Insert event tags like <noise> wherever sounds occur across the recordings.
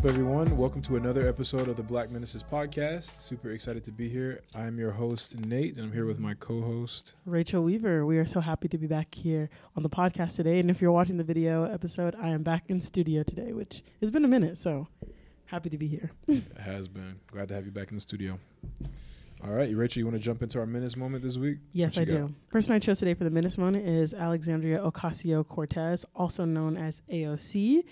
Up, everyone? Welcome to another episode of the Black Menaces podcast. Super excited to be here. I'm your host, Nate, and I'm here with my co host, Rachel Weaver. We are so happy to be back here on the podcast today. And if you're watching the video episode, I am back in studio today, which has been a minute. So happy to be here. <laughs> has been. Glad to have you back in the studio. All right, Rachel, you want to jump into our Menace moment this week? Yes, I do. Person I chose today for the Menace moment is Alexandria Ocasio Cortez, also known as AOC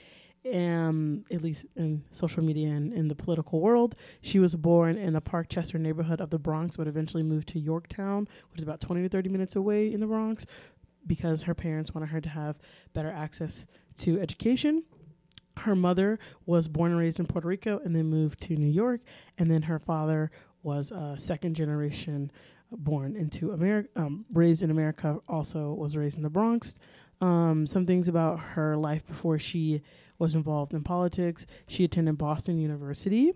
um, at least in social media and in the political world. She was born in the Parkchester neighborhood of the Bronx, but eventually moved to Yorktown, which is about 20 to 30 minutes away in the Bronx, because her parents wanted her to have better access to education. Her mother was born and raised in Puerto Rico and then moved to New York, and then her father was a second generation born into America, um, raised in America, also was raised in the Bronx. Um, some things about her life before she was involved in politics. She attended Boston University,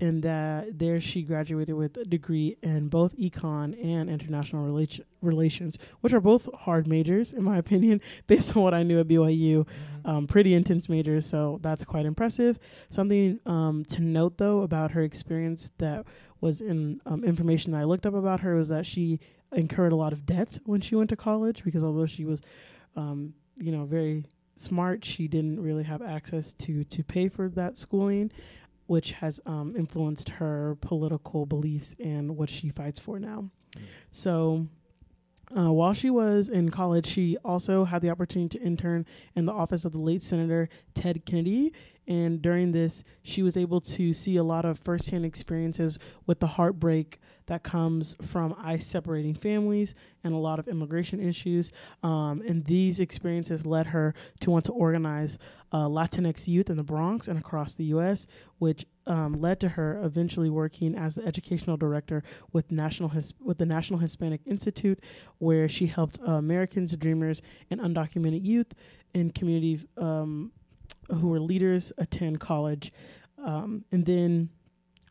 and that there she graduated with a degree in both econ and international rela- relations, which are both hard majors in my <laughs> opinion, based on what I knew at BYU. Mm-hmm. Um, pretty intense majors, so that's quite impressive. Something um, to note though about her experience that was in um, information that I looked up about her was that she incurred a lot of debt when she went to college because although she was, um, you know, very smart. She didn't really have access to to pay for that schooling, which has um, influenced her political beliefs and what she fights for now. Mm. So. Uh, while she was in college, she also had the opportunity to intern in the office of the late Senator Ted Kennedy and during this, she was able to see a lot of firsthand experiences with the heartbreak that comes from ICE separating families and a lot of immigration issues. Um, and these experiences led her to want to organize uh, Latinx youth in the Bronx and across the U.S., which um, led to her eventually working as the educational director with national His- with the National Hispanic Institute, where she helped uh, Americans, dreamers, and undocumented youth in communities. Um, who were leaders attend college. Um, and then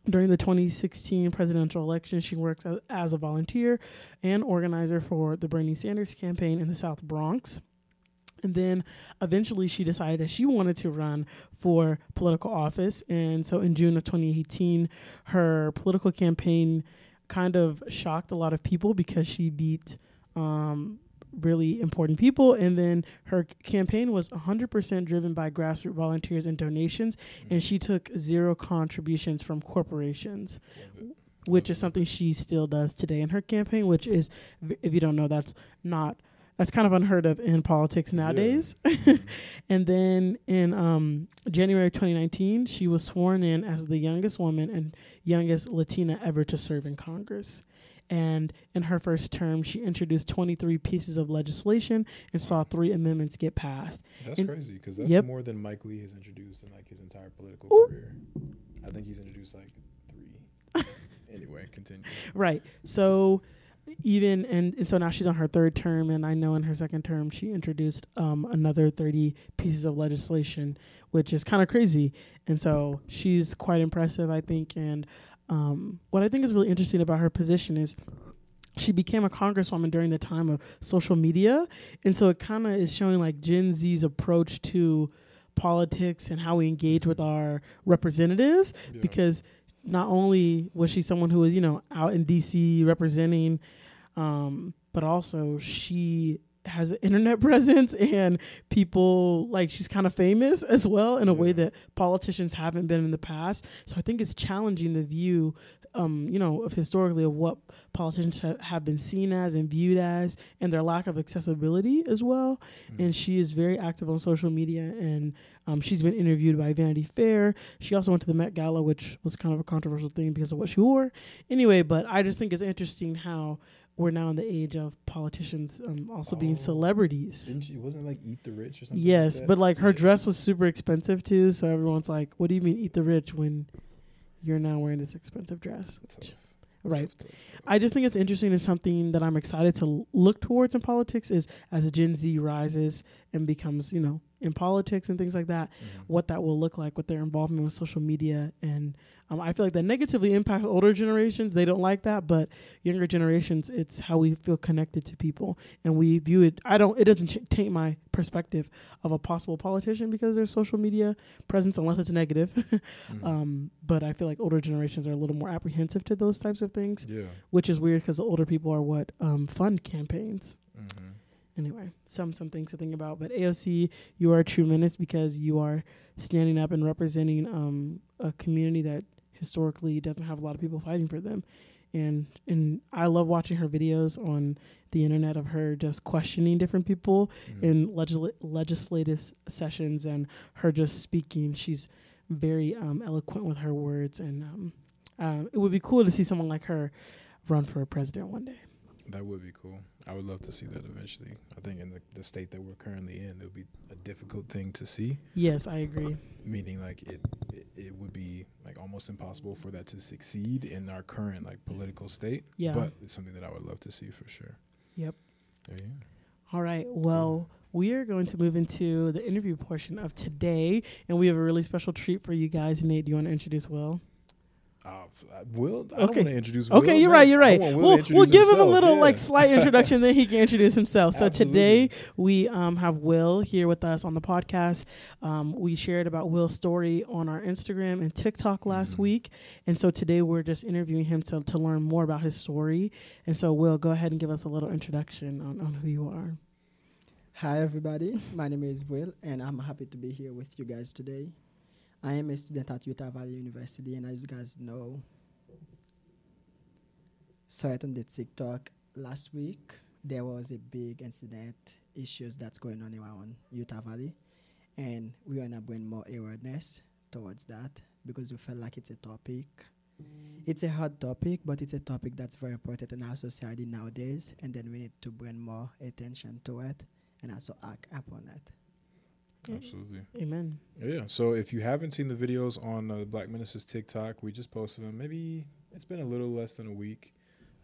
during the 2016 presidential election, she works as, as a volunteer and organizer for the Bernie Sanders campaign in the South Bronx. And then eventually she decided that she wanted to run for political office. And so in June of 2018, her political campaign kind of shocked a lot of people because she beat um, really important people. And then her campaign was 100% driven by grassroots volunteers and donations, mm-hmm. and she took zero contributions from corporations. Which is something she still does today in her campaign, which is, if you don't know, that's not that's kind of unheard of in politics nowadays. Yeah. <laughs> Mm-hmm. and then in um, January 2019, she was sworn in as the youngest woman and youngest Latina ever to serve in Congress. And in her first term, she introduced 23 pieces of legislation and saw three amendments get passed. That's and crazy because that's yep. more than Mike Lee has introduced in like his entire political Ooh. career. I think he's introduced like three. <laughs> anyway, continue. Right. So even and so now she's on her third term and i know in her second term she introduced um, another 30 pieces of legislation which is kind of crazy and so she's quite impressive i think and um, what I think is really interesting about her position is she became a congresswoman during the time of social media, and so it kind of is showing like Gen Z's approach to politics and how we engage with our representatives. Yeah. Because not only was she someone who was you know out in D.C. representing, um, but also she has an internet <laughs> presence and people like she's kind of famous as well in a way that politicians haven't been in the past. So I think it's challenging the view, um, you know, of historically of what politicians ha- have been seen as and viewed as, and their lack of accessibility as well. Mm-hmm. And she is very active on social media, and um, she's been interviewed by Vanity Fair. She also went to the Met Gala, which was kind of a controversial thing because of what she wore. Anyway, but I just think it's interesting how we're now in the age of politicians um, also oh, being celebrities. Didn't she wasn't like Eat the Rich or something? Yes, like but like her yeah. dress was super expensive too, so everyone's like, "What do you mean Eat the Rich when you're now wearing this expensive dress?" Which, right. Tough, tough, tough. I just think it's interesting and something that I'm excited to look towards in politics is as Gen Z rises and becomes, you know, in politics and things like that, Mhm. what that will look like with their involvement with social media. And um, I feel like that negatively impacts older generations. They don't like that, but younger generations, it's how we feel connected to people, and we view it. I don't. It doesn't ch- taint my perspective of a possible politician because their social media presence, unless it's negative. <laughs> Mhm. um, but I feel like older generations are a little more apprehensive to those types of things, yeah. which is weird because the older people are what um, fund campaigns hmm anyway, some some things to think about. But AOC, you are a true menace because you are standing up and representing um, a community that historically doesn't have a lot of people fighting for them. And and I love watching her videos on the internet of her just questioning different people Mhm. in legisla- legislative sessions and her just speaking. She's very um, eloquent with her words, and um, um, it would be cool to see someone like her run for president one day. That would be cool. I would love to see that eventually. I think in the, the state that we're currently in, it would be a difficult thing to see. Yes, I agree. Meaning, like it, it, it would be like almost impossible for that to succeed in our current like political state. Yeah. But it's something that I would love to see for sure. Yep. Yeah. All right. Well, we are going to move into the interview portion of today, and we have a really special treat for you guys. Nate, do you want to introduce Will? Uh, Will, I Okay. don't want to introduce. Okay, you're man. right. You're right. want Will to We'll, we'll give him a little yeah. like slight introduction, then he can introduce himself. So today we um, have Will here with us on the podcast. Um, we shared about Will's story on our Instagram and TikTok last Mhm. week, and so today we're just interviewing him to to learn more about his story. And so, Will, go ahead and give us a little introduction on, on who you are. Hi, everybody. My name is Will, and I'm happy to be here with you guys today. I am a student at Utah Valley University, and as you guys know, saw it on the TikTok last week. There was a big incident, issues that's going on around Utah Valley, and we want to bring more awareness towards that because we felt like it's a topic. It's a hard topic, but it's a topic that's very important in our society nowadays, and then we need to bring more attention to it and also act upon it. Absolutely. Amen. Yeah. So if you haven't seen the videos on uh, Black Menaces TikTok, we just posted them. Maybe it's been a little less than a week.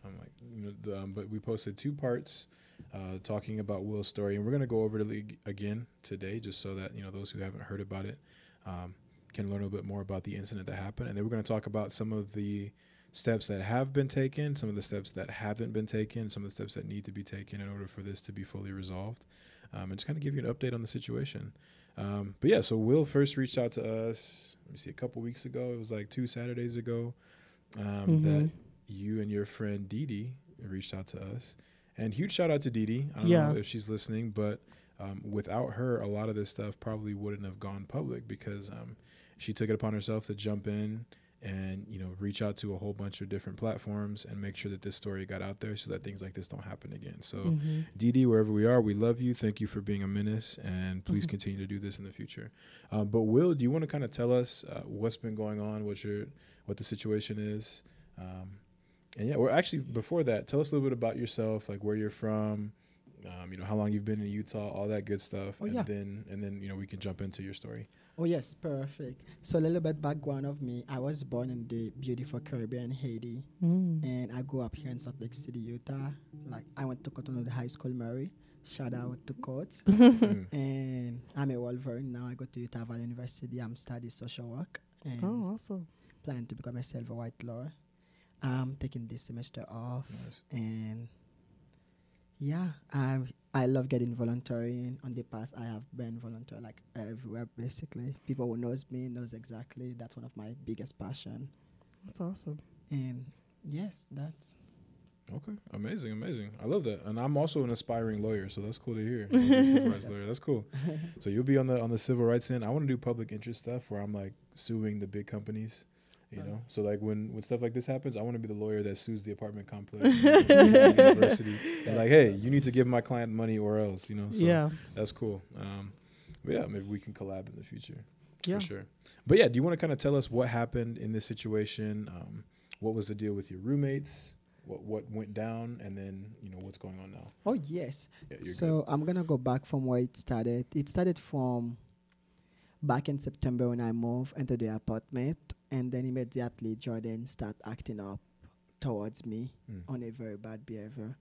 I'm like, you know, the, um, but we posted two parts uh, talking about Will's story, and we're gonna go over it ag- again today, just so that you know those who haven't heard about it um, can learn a little bit more about the incident that happened, and then we're gonna talk about some of the steps that have been taken, some of the steps that haven't been taken, some of the steps that need to be taken in order for this to be fully resolved, um, and just kind of give you an update on the situation. Um, but yeah, so Will first reached out to us. Let me see, a couple weeks ago. It was like two Saturdays ago um, that Mhm. you and your friend Dee Dee reached out to us. And huge shout out to Dee Dee. I don't Yeah. know if she's listening, but um, without her, a lot of this stuff probably wouldn't have gone public because um, she took it upon herself to jump in and you know reach out to a whole bunch of different platforms and make sure that this story got out there so that things like this don't happen again. So. Mhm. Dee Dee, wherever we are, we love you. Thank you for being a menace, and please Mhm. continue to do this in the future. Um, but Will, do you want to kind of tell us uh, what's been going on, what your what the situation is, um, and yeah, or actually before that, tell us a little bit about yourself, like where you're from, um, you know, how long you've been in Utah, all that good stuff, Oh, and yeah. then and then you know we can jump into your story. Oh yes, perfect. So a little bit background of me. I was born in the beautiful Caribbean, Haiti, Mm. and I grew up here in Salt Lake City, Utah. Like I went to Cottonwood High School, Murray. Shout out to Colts. <laughs> Mm. and I'm a Wolverine now. I go to Utah Valley University. I'm studying social work and Oh, awesome. planning to become a civil rights lawyer. I'm taking this semester off, Nice. and yeah, I I love getting volunteering. On the past, I have been volunteer like everywhere. Basically, people who knows me knows exactly. That's one of my biggest passion. That's awesome. And yes, that's Okay, amazing, amazing. I love that, and I'm also an aspiring lawyer, so that's cool to hear. <laughs> You're civil rights lawyer, that's cool. So you'll be on the on the civil rights end. I want to do public interest stuff where I'm like suing the big companies, you Right. know. So like when when stuff like this happens, I want to be the lawyer that sues the apartment complex, and <laughs> the university, and like, hey, you need to give my client money or else, you know. So yeah. that's cool. Um, but yeah, maybe we can collab in the future Yeah. for sure. But yeah, do you want to kind of tell us what happened in this situation? Um, what was the deal with your roommates? What what went down, and then you know what's going on now? oh yes. Yeah, you're so I'm gonna go back from where it started. It started from back in September when I moved into the apartment, and then immediately Jordan started acting up towards me. Mm. on a very bad behavior,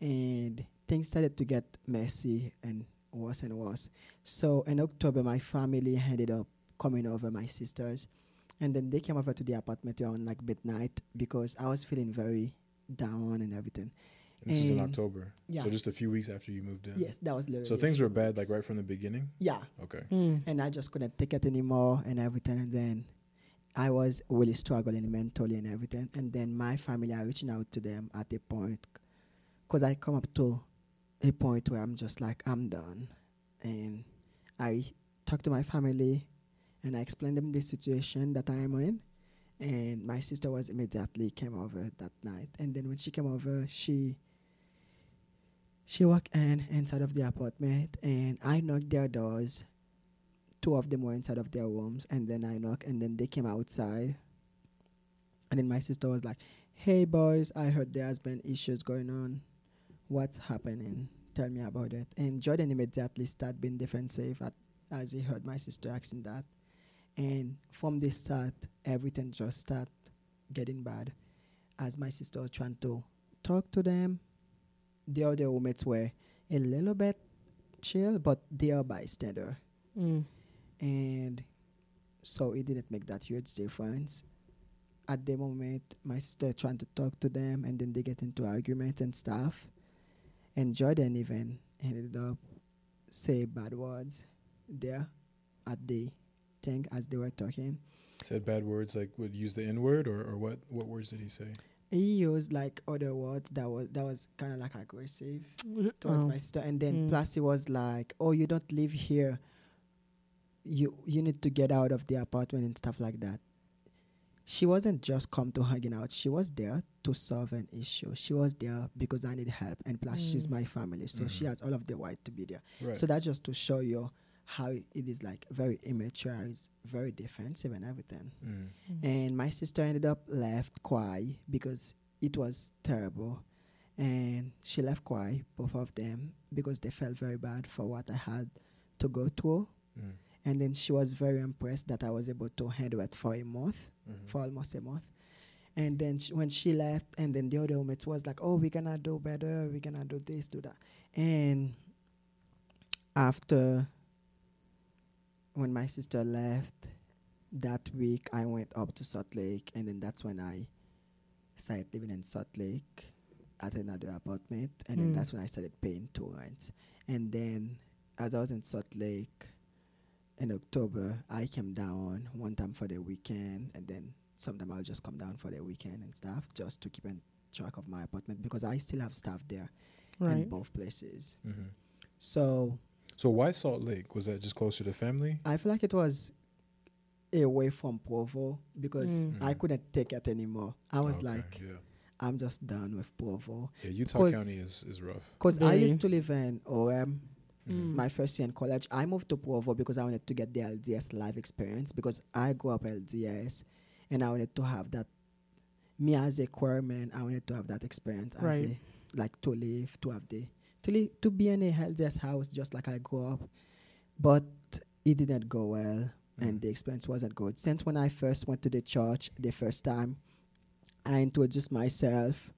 and things started to get messy and worse and worse. So in October, my family ended up coming over, my sisters, and then they came over to the apartment around like midnight because I was feeling very down and everything. This is in October. Yeah. So just a few weeks after you moved in. Yes, that was literally. So things were bad like right from the beginning. Yeah, Okay. Mm. and I just couldn't take it anymore and everything. And then I was really struggling mentally and everything. And then my family are reaching out to them at a point because I come up to a point where I'm just like, I'm done. And I talk to my family and I explain them the situation that I am in. And my sister was immediately came over that night. And then when she came over, she she walked in inside of the apartment and I knocked their doors. Two of them were inside of their rooms and then I knocked and then they came outside. And then my sister was like, Hey boys, I heard there has been issues going on. What's happening? Tell me about it. And Jordan immediately started being defensive at, as he heard my sister asking that. And from the start, everything just started getting bad. As my sister was trying to talk to them, the other roommates were a little bit chill, but they are bystander. Mm. And so it didn't make that huge difference. At the moment, my sister trying to talk to them, and then they get into arguments and stuff. And Jordan even ended up say bad words there at the thing as they were talking. Said bad words like would use the N word or, or what what words did he say? He used like other words that was that was kind of like aggressive towards Oh. my sister, and then Mm. plus he was like, "Oh, you don't live here. You you need to get out of the apartment and stuff like that." She wasn't just come to hanging out. She was there to solve an issue. She was there because I need help, and plus she's Mm. my family, so she Mhm. has all of the right to be there. Right. So that's just to show you how it is like very immature. It's very defensive and everything. Mm. And my sister ended up left quiet because it was terrible. And she left quiet, both of them, because they felt very bad for what I had to go through. Mm. And then she was very impressed that I was able to handle it for a month, Mhm. for almost a month. And then sh when she left, and then the other roommates was like, "Oh, we're gonna do better. We're gonna do this, do that." And after when my sister left that week, I went up to Salt Lake, and then that's when I started living in Salt Lake at another apartment, and then Mm. that's when I started paying two rents. And then, as I was in Salt Lake in October, I came down one time for the weekend, and then sometimes I'll just come down for the weekend and stuff, just to keep in track of my apartment because I still have staff there in both places. Mhm. So So why Salt Lake? Was that just closer to the family? I feel like it was away from Provo because Mm. I couldn't take it anymore. I was Okay, like, yeah, I'm just done with Provo. yeah. Utah 'Cause- County is is rough. Because I used to live in Orem Mm. my first year in college. I moved to Provo because I wanted to get the LDS life experience because I grew up LDS and I wanted to have that. Me as a queer man, I wanted to have that experience as Right. a, like to live, to have the, to live, to be in a LDS house just like I grew up. But it didn't go well and Mm. the experience wasn't good. Since when I first went to the church the first time, I introduced myself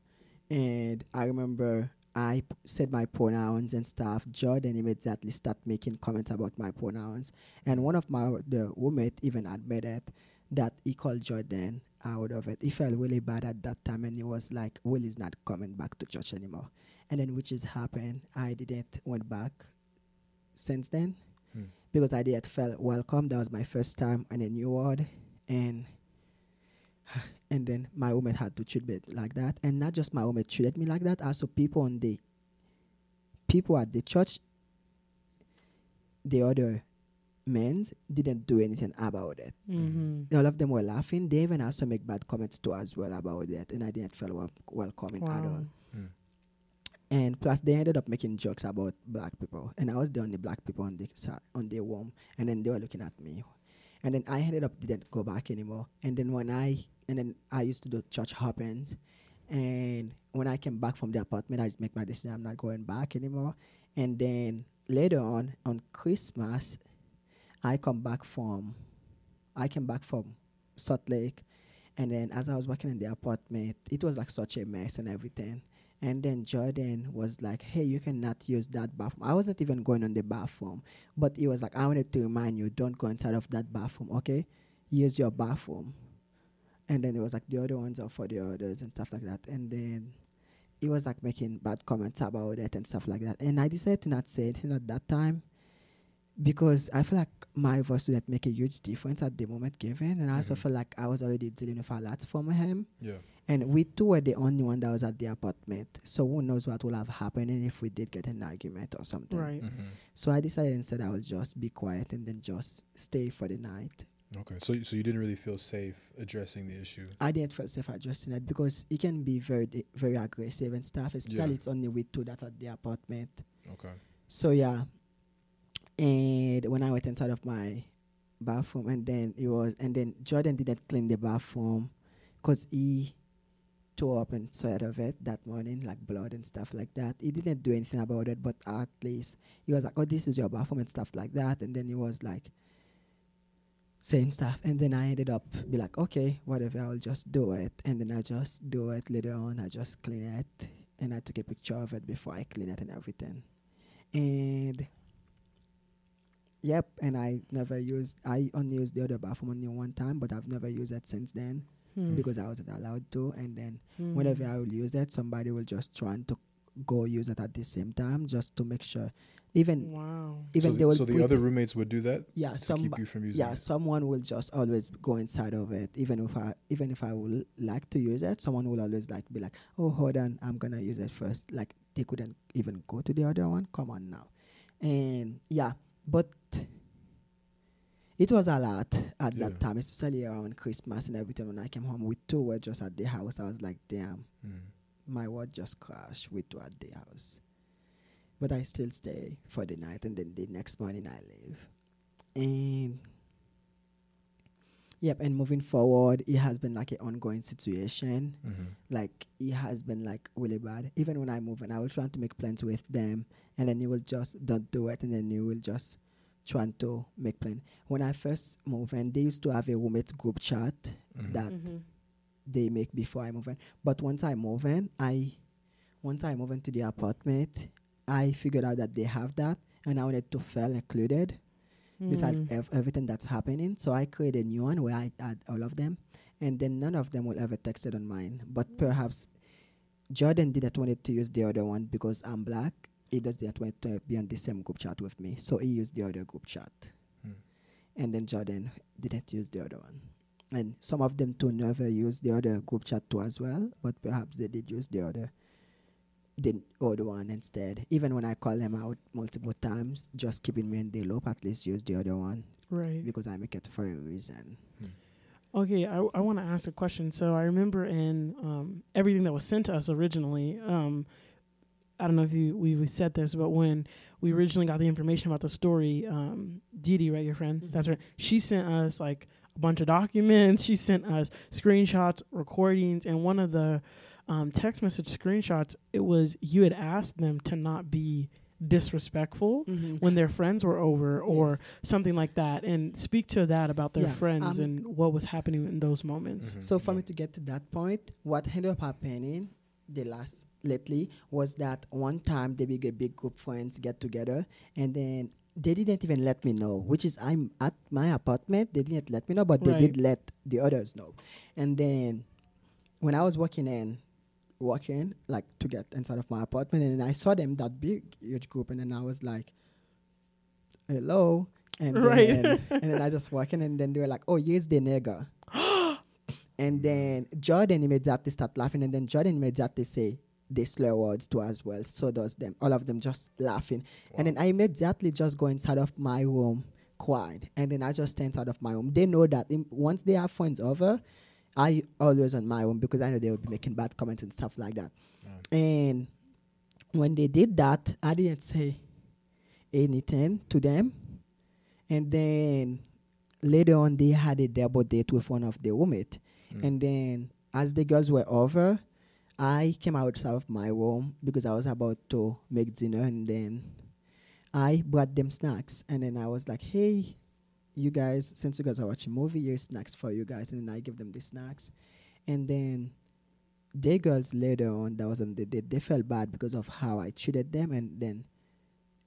and I remember I p- said my pronouns and stuff. Jordan immediately started making comments about my pronouns, and one of my the roommate even admitted that he called Jordan out of it. He felt really bad at that time, and he was like, "Will is not coming back to church anymore." And then, which is happened, I didn't went back since then Hmm. because I didn't felt welcome. That was my first time in a new ward, and <sighs> and then my roommate had to treat me like that, and not just my roommate treated me like that. Also, people on the people at the church, the other men didn't do anything about it. Mm-hmm. All of them were laughing. They even also make bad comments to us well about it, and I didn't feel wel- welcoming at all. Mm. And plus, they ended up making jokes about black people, and I was the only black people on the si- on the room, and then they were looking at me, and then I ended up didn't go back anymore. And then when I and then I used to do church hoppings, and when I came back from the apartment, I just make my decision I'm not going back anymore. And then later on on Christmas, I come back from, I came back from Salt Lake, and then as I was working in the apartment, it was like such a mess and everything. And then Jordan was like, "Hey, you cannot use that bathroom." I wasn't even going on the bathroom, but he was like, "I wanted to remind you, don't go inside of that bathroom, okay? Use your bathroom." And then it was like the other ones are for the others and stuff like that. And then he was like making bad comments about it and stuff like that. And I decided to not say anything at that time because I feel like my voice didn't make a huge difference at the moment given. And I also Mhm. feel like I was already dealing with a lot from him. Yeah. And we two were the only one that was at the apartment. So who knows what will have happened and if we did get an argument or something. Right. hmm So I decided instead I will just be quiet and then just stay for the night. Okay. So so you didn't really feel safe addressing the issue. I didn't feel safe addressing it because it can be very di- very aggressive and stuff, especially Yeah. it's only with two that's at the apartment. Okay. So yeah. And when I went inside of my bathroom and then it was and then Jordan didn't clean the bathroom because he tore up inside of it that morning, like blood and stuff like that. He didn't do anything about it, but at least he was like, Oh, this is your bathroom and stuff like that. And then he was like saying stuff and then I ended up be like, Okay, whatever, I'll just do it and then I just do it later on, I just clean it and I took a picture of it before I clean it and everything. And Yep, and I never used. I only used the other bathroom only one time, but I've never used it since then Hmm. because I wasn't allowed to. And then Hmm. whenever I will use it, somebody will just try to go use it at the same time just to make sure. Even Wow. even so they the, will so the other roommates would do that yeah to some keep you from using yeah it. someone will just always go inside of it even if I even if I would like to use it, someone will always like be like, oh hold on, I'm gonna use it first. Like they couldn't even go to the other one. Come on now, and yeah, but it was a lot at Yeah. that time, especially around Christmas and everything. When I came home, we two were just at the house. I was like, damn, Mm. my world just crashed. We two at the house, but I still stay for the night, and then the next morning I leave. And yep, and moving forward, it has been like an ongoing situation. Mhm. Like it has been like really bad. Even when I move, and I will try to make plans with them, and then you will just don't do it, and then you will just trying to make plan. When I first moved in, they used to have a roommate group chat Mhm. that Mhm. they make before I move in. But once I move in, I once I move into the apartment, I figured out that they have that, and I wanted to feel included besides Mm. ev- everything that's happening. So I created a new one where I add all of them, and then none of them will ever text it on mine. But perhaps Jordan didn't want to use the other one because I'm black. He does not want to be on the same group chat with me, so he used the other group chat. Hmm. And then Jordan didn't use the other one. And some of them too never used the other group chat too as well, but perhaps they did use the other the other one instead. Even when I call them out multiple times, just keeping me in the loop, at least use the other one Right. because I make it for a reason. Okay, I, I want to ask a question. So I remember in um, everything that was sent to us originally. Um, I don't know if you we, we said this, but when we originally got the information about the story, um, Dee Dee, right, your friend, Mhm. that's right. She sent us like a bunch of documents. She sent us screenshots, recordings, and one of the um, text message screenshots. It was you had asked them to not be disrespectful when their friends were over or Yes. something like that and speak to that about their Yeah, friends um, and what was happening in those moments Mhm. So for Yeah. me to get to that point, what ended up happening the last lately was that one time they big a big group friends get together and then they didn't even let me know, which is I'm at my apartment. They didn't let me know, but they did let the others know. And then when I was walking in, walking like to get inside of my apartment, and I saw them that big huge group, and then I was like, "Hello," and Right. then and then I <laughs> just walking, in and then they were like, "Oh, here's the nigga." And then Jordan immediately start laughing, and then Jordan immediately say the slur words to as well. So does them, all of them just laughing, and then I immediately just go inside of my room, quiet, and then I just stay inside of my room. They know that im- once they have friends over, I always on my room because I know they will be making bad comments and stuff like that. And when they did that, I didn't say anything to them. And then later on, they had a double date with one of the roommate. Mm. And then as the girls were over, I came outside of my room because I was about to make dinner. And then I brought them snacks. And then I was like, hey, you guys, since you guys are watching movie, here's snacks for you guys. And then I give them the snacks. And then the girls later on that was on the date, they felt bad because of how I treated them, and then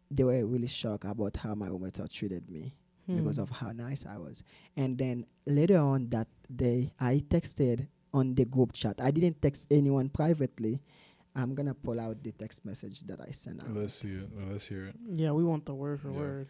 they were really shocked about how my roommates treated me because Hmm. of how nice I was. And then later on that day, I texted on the group chat. I didn't text anyone privately. I'm gonna pull out the text message that I sent out. Let's see it. Well, let's hear it. Yeah, we want the word for Yeah. word.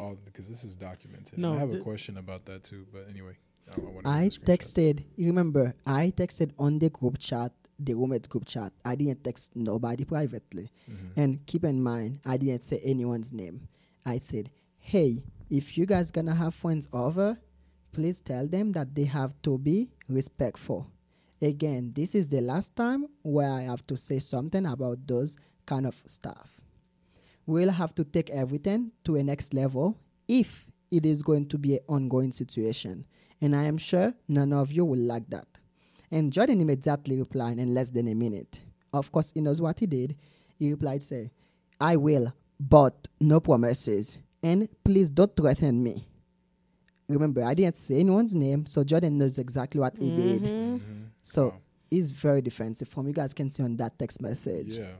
All because this is documented. No, I have a question about that too. But anyway, I, I, wanna I read the screenshot. texted. You remember? I texted on the group chat, the roommate group chat. I didn't text nobody privately. Mhm. And keep in mind, I didn't say anyone's name. I said, "Hey, if you guys gonna have friends over, please tell them that they have to be respectful." Again, this is the last time where I have to say something about those kind of stuff. We'll have to take everything to a next level if it is going to be an ongoing situation. And I am sure none of you will like that. And Jordan immediately replied in less than a minute. Of course, he knows what he did. He replied, say, I will, but no promises. And please don't threaten me. Remember, I didn't say anyone's name, so Jordan knows exactly what he did. Mhm. Mhm. So Wow. he's very defensive. From you guys can see on that text message. Yeah,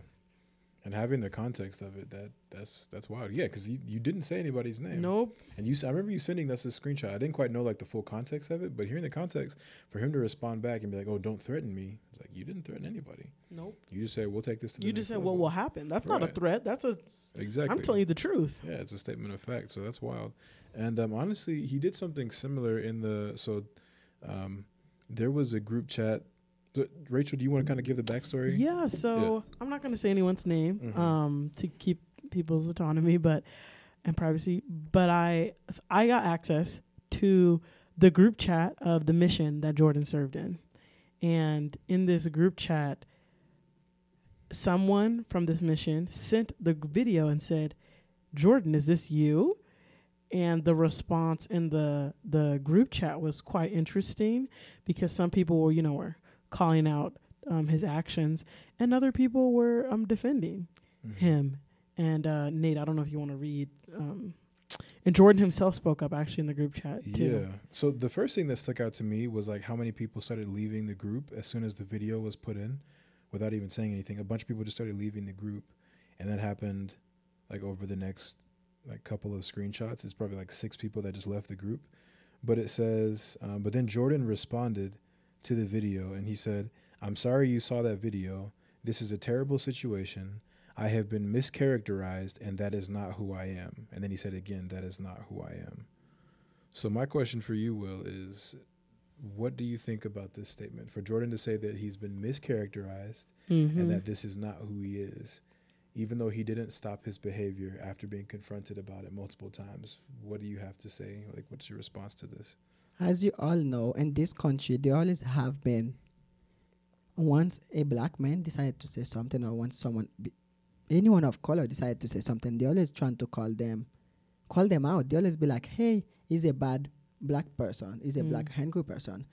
and having the context of it, that that's that's wild. Yeah, because you, you didn't say anybody's name. Nope. And you, i remember you sending us a screenshot. I didn't quite know like the full context of it, but hearing the context, for him to respond back and be like, "Oh, don't threaten me," it's like you didn't threaten anybody. Nope. You just said, "We'll take this to the You just said level." what will happen. That's not a threat. That's a. Exactly. I'm telling you the truth. Yeah, it's a statement of fact. So that's wild. And um, honestly, he did something similar in the so um, there was a group chat. Th- Rachel, do you want to kind of give the backstory? Yeah, so I'm not going to say anyone's name Mhm. um, to keep people's autonomy, but and privacy. But I I got access to the group chat of the mission that Jordan served in, and in this group chat, someone from this mission sent the video and said, "Jordan, is this you?" And the response in the the group chat was quite interesting because some people were, you know, were calling out um, his actions, and other people were um, defending Mhm. him. And uh, Nate, I don't know if you want to read. Um, and Jordan himself spoke up actually in the group chat too. Yeah. So the first thing that stuck out to me was like how many people started leaving the group as soon as the video was put in, without even saying anything. A bunch of people just started leaving the group, and that happened like over the next like couple of screenshots. It's probably like six people that just left the group. But it says, um, but then Jordan responded to the video and he said, "I'm sorry you saw that video. This is a terrible situation." I have been mischaracterized, and that is not who I am. And then he said again, that is not who I am. So my question for you, Will, is what do you think about this statement? For Jordan to say that he's been mischaracterized Mhm. and that this is not who he is, even though he didn't stop his behavior after being confronted about it multiple times. What do you have to say? Like, what's your response to this? As you all know, in this country, there always have been. Once a black man decided to say something, or once someone, anyone of color decided to say something, they always trying to call them, call them out. They always be like, "Hey, he's a bad black person. He's a Mm. black angry person."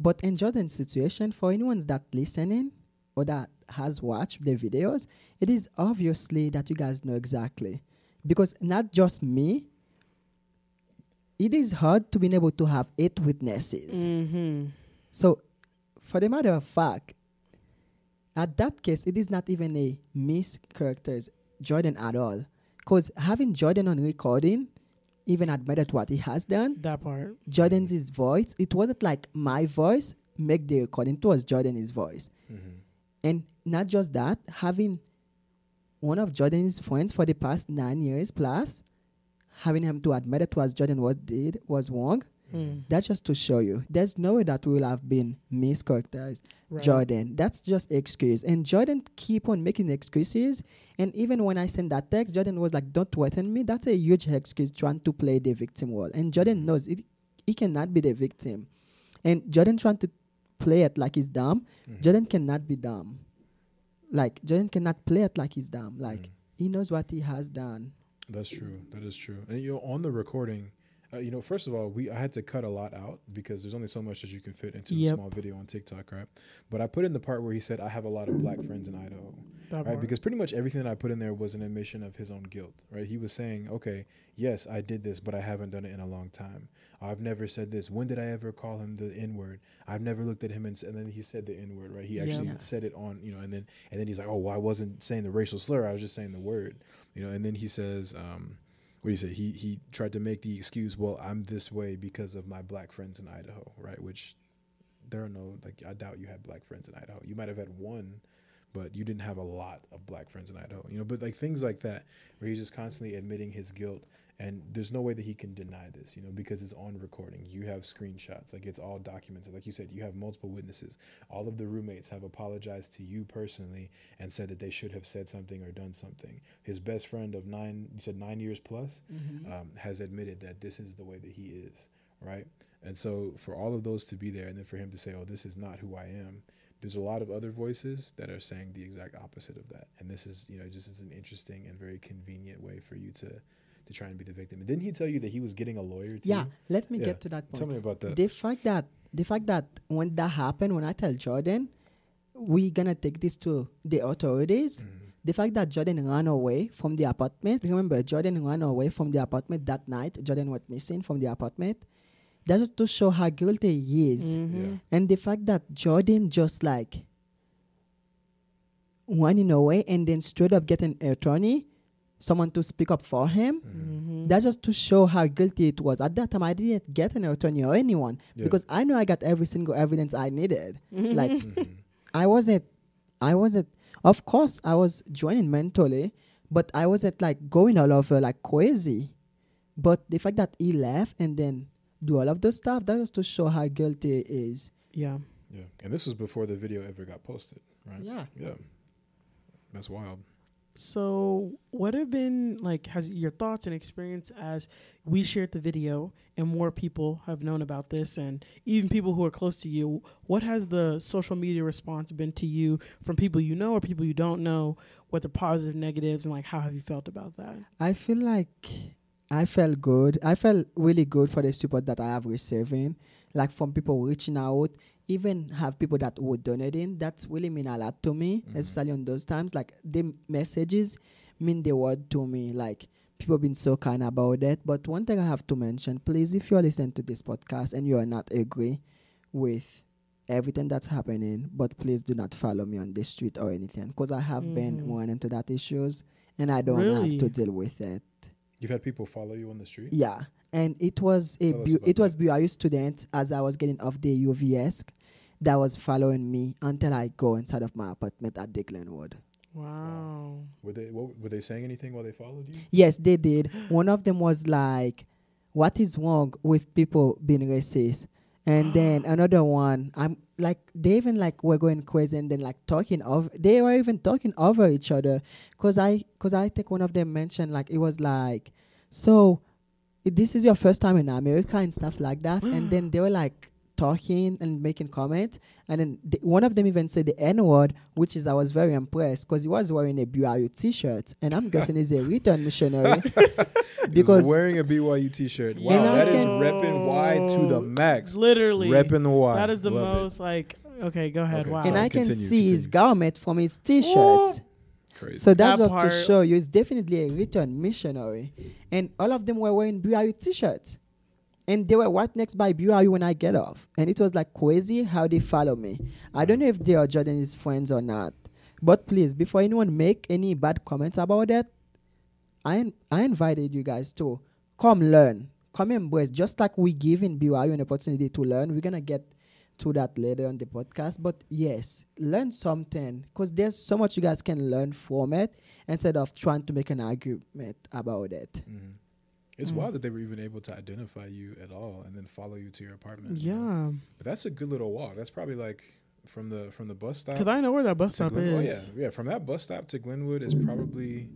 But in Jordan's situation, for anyone that listening or that has watched the videos, it is obviously that you guys know exactly, because not just me, it is hard to be able to have eight witnesses. Mhm. So, for the matter of fact, at that case, it is not even a miss characters Jordan at all. Because having Jordan on recording, even admitted what he has done, That part. Jordan's his voice, it wasn't like my voice make the recording, it was Jordan's voice. Mm-hmm. And not just that, having one of Jordan's friends for the past nine years plus, having him to admit it was Jordan what did was wrong, Mm. that's just to show you. There's no way that will have been mischaracterized. Right. Jordan. That's just excuse. And Jordan keep on making excuses. And even when I sent that text, Jordan was like, "Don't threaten me." That's a huge excuse trying to play the victim role. And Jordan knows it. He cannot be the victim. And Jordan trying to play it like he's dumb. Mm-hmm. Jordan cannot be dumb. Like Jordan cannot play it like he's dumb. Like Mhm. he knows what he has done. That's true. That is true. And you know, on the recording, uh, you know, first of all, we I had to cut a lot out because there's only so much that you can fit into Yep. a small video on TikTok, right? But I put in the part where he said, "I have a lot of black friends in Idaho," That right? part. Because pretty much everything that I put in there was an admission of his own guilt, right? He was saying, okay, yes, I did this, but I haven't done it in a long time. I've never said this. When did I ever call him the N word? I've never looked at him and, and then he said the N word, right? He actually Yeah. said it on, you know, and then and then he's like, oh, well, I wasn't saying the racial slur. I was just saying the word, you know. And then he says, um, what do you say? He he tried to make the excuse, well, I'm this way because of my black friends in Idaho, right? Which there are no like I doubt you had black friends in Idaho. You might have had one, but you didn't have a lot of black friends in Idaho. You know, but like things like that where he's just constantly admitting his guilt and there's no way that he can deny this, you know, because it's on recording. You have screenshots, like it's all documented. Like you said, you have multiple witnesses. All of the roommates have apologized to you personally and said that they should have said something or done something. His best friend of nine, you said nine years plus, um, has admitted that this is the way that he is, right? And so for all of those to be there, and then for him to say, "Oh, this is not who I am," there's a lot of other voices that are saying the exact opposite of that. And this is, you know, just is an interesting and very convenient way for you to to try and be the victim. And didn't he tell you that he was getting a lawyer too? Yeah, let me Yeah. get to that point. Tell me about that. the fact that the fact that when that happened, when I tell Jordan, we're gonna take this to the authorities. Mhm. The fact that Jordan ran away from the apartment. Remember, Jordan ran away from the apartment that night. Jordan went missing from the apartment. That's just to show how guilty he is. Mhm. Yeah. And the fact that Jordan just like running away and then straight up getting an attorney, someone to speak up for him. Mhm. That's just to show how guilty it was. At that time, I didn't get an attorney or anyone Yeah. because I know I got every single evidence I needed. Like Mhm. I wasn't, I wasn't. Of course, I was joining mentally, but I wasn't like going all over like crazy. But the fact that he left and then do all of those stuff, that was to show how guilty he is. yeah. yeah. And this was before the video ever got posted, right? Yeah. Yeah. That's wild. So, what have been like? Has your thoughts and experience as we shared the video and more people have known about this, and even people who are close to you? What has the social media response been to you from people you know or people you don't know? What the positive, negatives, and like how have you felt about that? I feel like I felt good. I felt really good for the support that I have receiving, like from people reaching out, even have people that would donating. That really mean a lot to me, Mhm. especially on those times. Like the messages mean the word to me. Like people been so kind about it. But one thing I have to mention, please, if you're listening to this podcast and you are not agree with everything that's happening, but please do not follow me on the street or anything, because I have been Mhm. running into that issues and I don't Really? have to deal with it. You've had people follow you on the street? Yeah, and it was a bu- about it was that. BYU student as I was getting off the UVX that was following me until I go inside of my apartment at the Glenwood. Wow. Were they what, were they saying anything while they followed you? Yes, they did. One of them was like, "What is wrong with people being racist?" And then another one, I'm like, they even like were going crazy and then like talking over. They were even talking over each other, cause I, cause I think one of them mentioned like it was like, so this is your first time in America and stuff like that. and then they were like talking and making comments, and then th- one of them even said the N word, which is I was very impressed because he was wearing a BYU T-shirt, and I'm guessing he's a return missionary <laughs> Because because wearing a BYU T-shirt. Wow, And I that is can- repping Y to the max. Literally. Repping the Y. That is the Love it. most like. Okay, go ahead. Okay, wow. and Sorry, I can continue, see his garment from his T-shirt. Crazy. So that's That just part- to show you, it's definitely a return missionary, and all of them were wearing BYU T-shirts, and they were right next by BYU when I get off, and it was like crazy how they follow me. I don't know if they are Jordan's friends or not, but please, before anyone make any bad comments about that, I in- I invited you guys to come learn, come embrace, just like we give giving BYU an opportunity to learn. We're gonna get to that later on the podcast, but yes, learn something because there's so much you guys can learn from it instead of trying to make an argument about it. Mhm. It's Mm. wild that they were even able to identify you at all and then follow you to your apartment. you know? Yeah. But that's a good little walk. That's probably like from the from the bus stop. Because I know where that bus stop Glen- is. Oh yeah, yeah. From that bus stop to Glenwood is probably.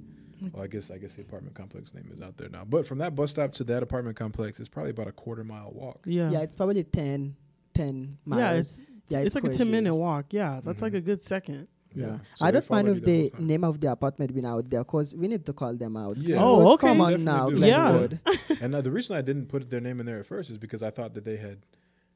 Well, I guess I guess the apartment complex name is out there now. But from that bus stop to that apartment complex, it's probably about a quarter mile walk. Yeah. Yeah, it's probably 10, 10 miles. Yeah, it's Yeah, it's, it's like a ten minute walk. Yeah, that's Mhm. like a good second. Yeah, So I don't mind if the name of the apartment been out there because we need to call them out. Yeah. Oh, Glenwood, okay. Come on now, do. Yeah. <laughs> And uh, the reason I didn't put their name in there at first is because I thought that they had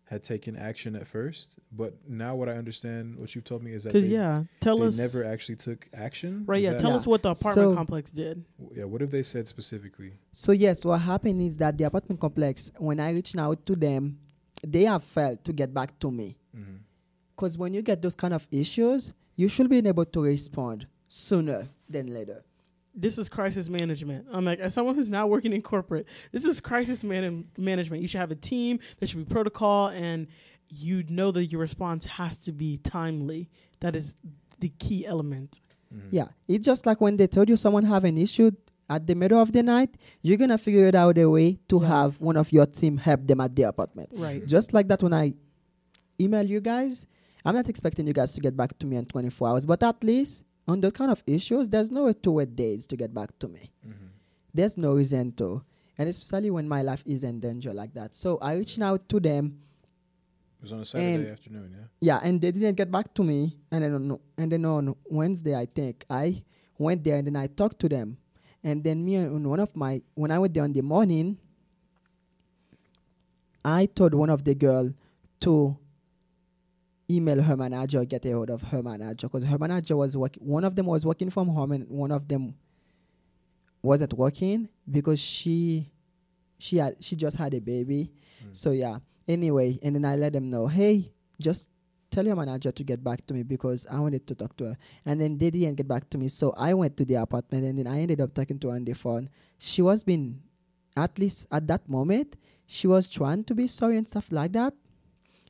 had taken action at first, but now what I understand, what you've told me is that Because they, yeah, tell they us never actually took action. right. Is Yeah, tell Yeah. us what the apartment So- complex did. Yeah, what have they said specifically? So yes, what happened is that the apartment complex, when I reached out to them, they have failed to get back to me. Because when you get those kind of issues, you should be able to respond sooner than later. This is crisis management. I'm like, as someone who's not working in corporate, this is crisis man- management. You should have a team. There should be protocol, and you know that your response has to be timely. That is the key element. hmm Yeah, it's just like when they told you someone have an issue at the middle of the night, you're gonna figure it out a way to Yeah. have one of your team help them at the apartment. Right. Just like that, when I email you guys, I'm not expecting you guys to get back to me in 24 hours, but at least on those kind of issues, there's no way to wait days to get back to me. hmm There's no reason to, and especially when my life is in danger like that. So I reached out to them, It was on a Saturday afternoon, yeah. yeah, and they didn't get back to me. And then on, and then on Wednesday, I think I went there and then I talked to them, and then me and one of my when I went there in the morning, I told one of the girl to email her manager, get a hold of her manager, because her manager was working. One of them was working from home, and one of them wasn't working because she she had she just had a baby. Mm. So yeah. Anyway, and then I let them know, hey, just tell your manager to get back to me because I wanted to talk to her. And then they didn't get back to me. So I went to the apartment and then I ended up talking to her on the phone. She was being at least at that moment, she was trying to be sorry and stuff like that.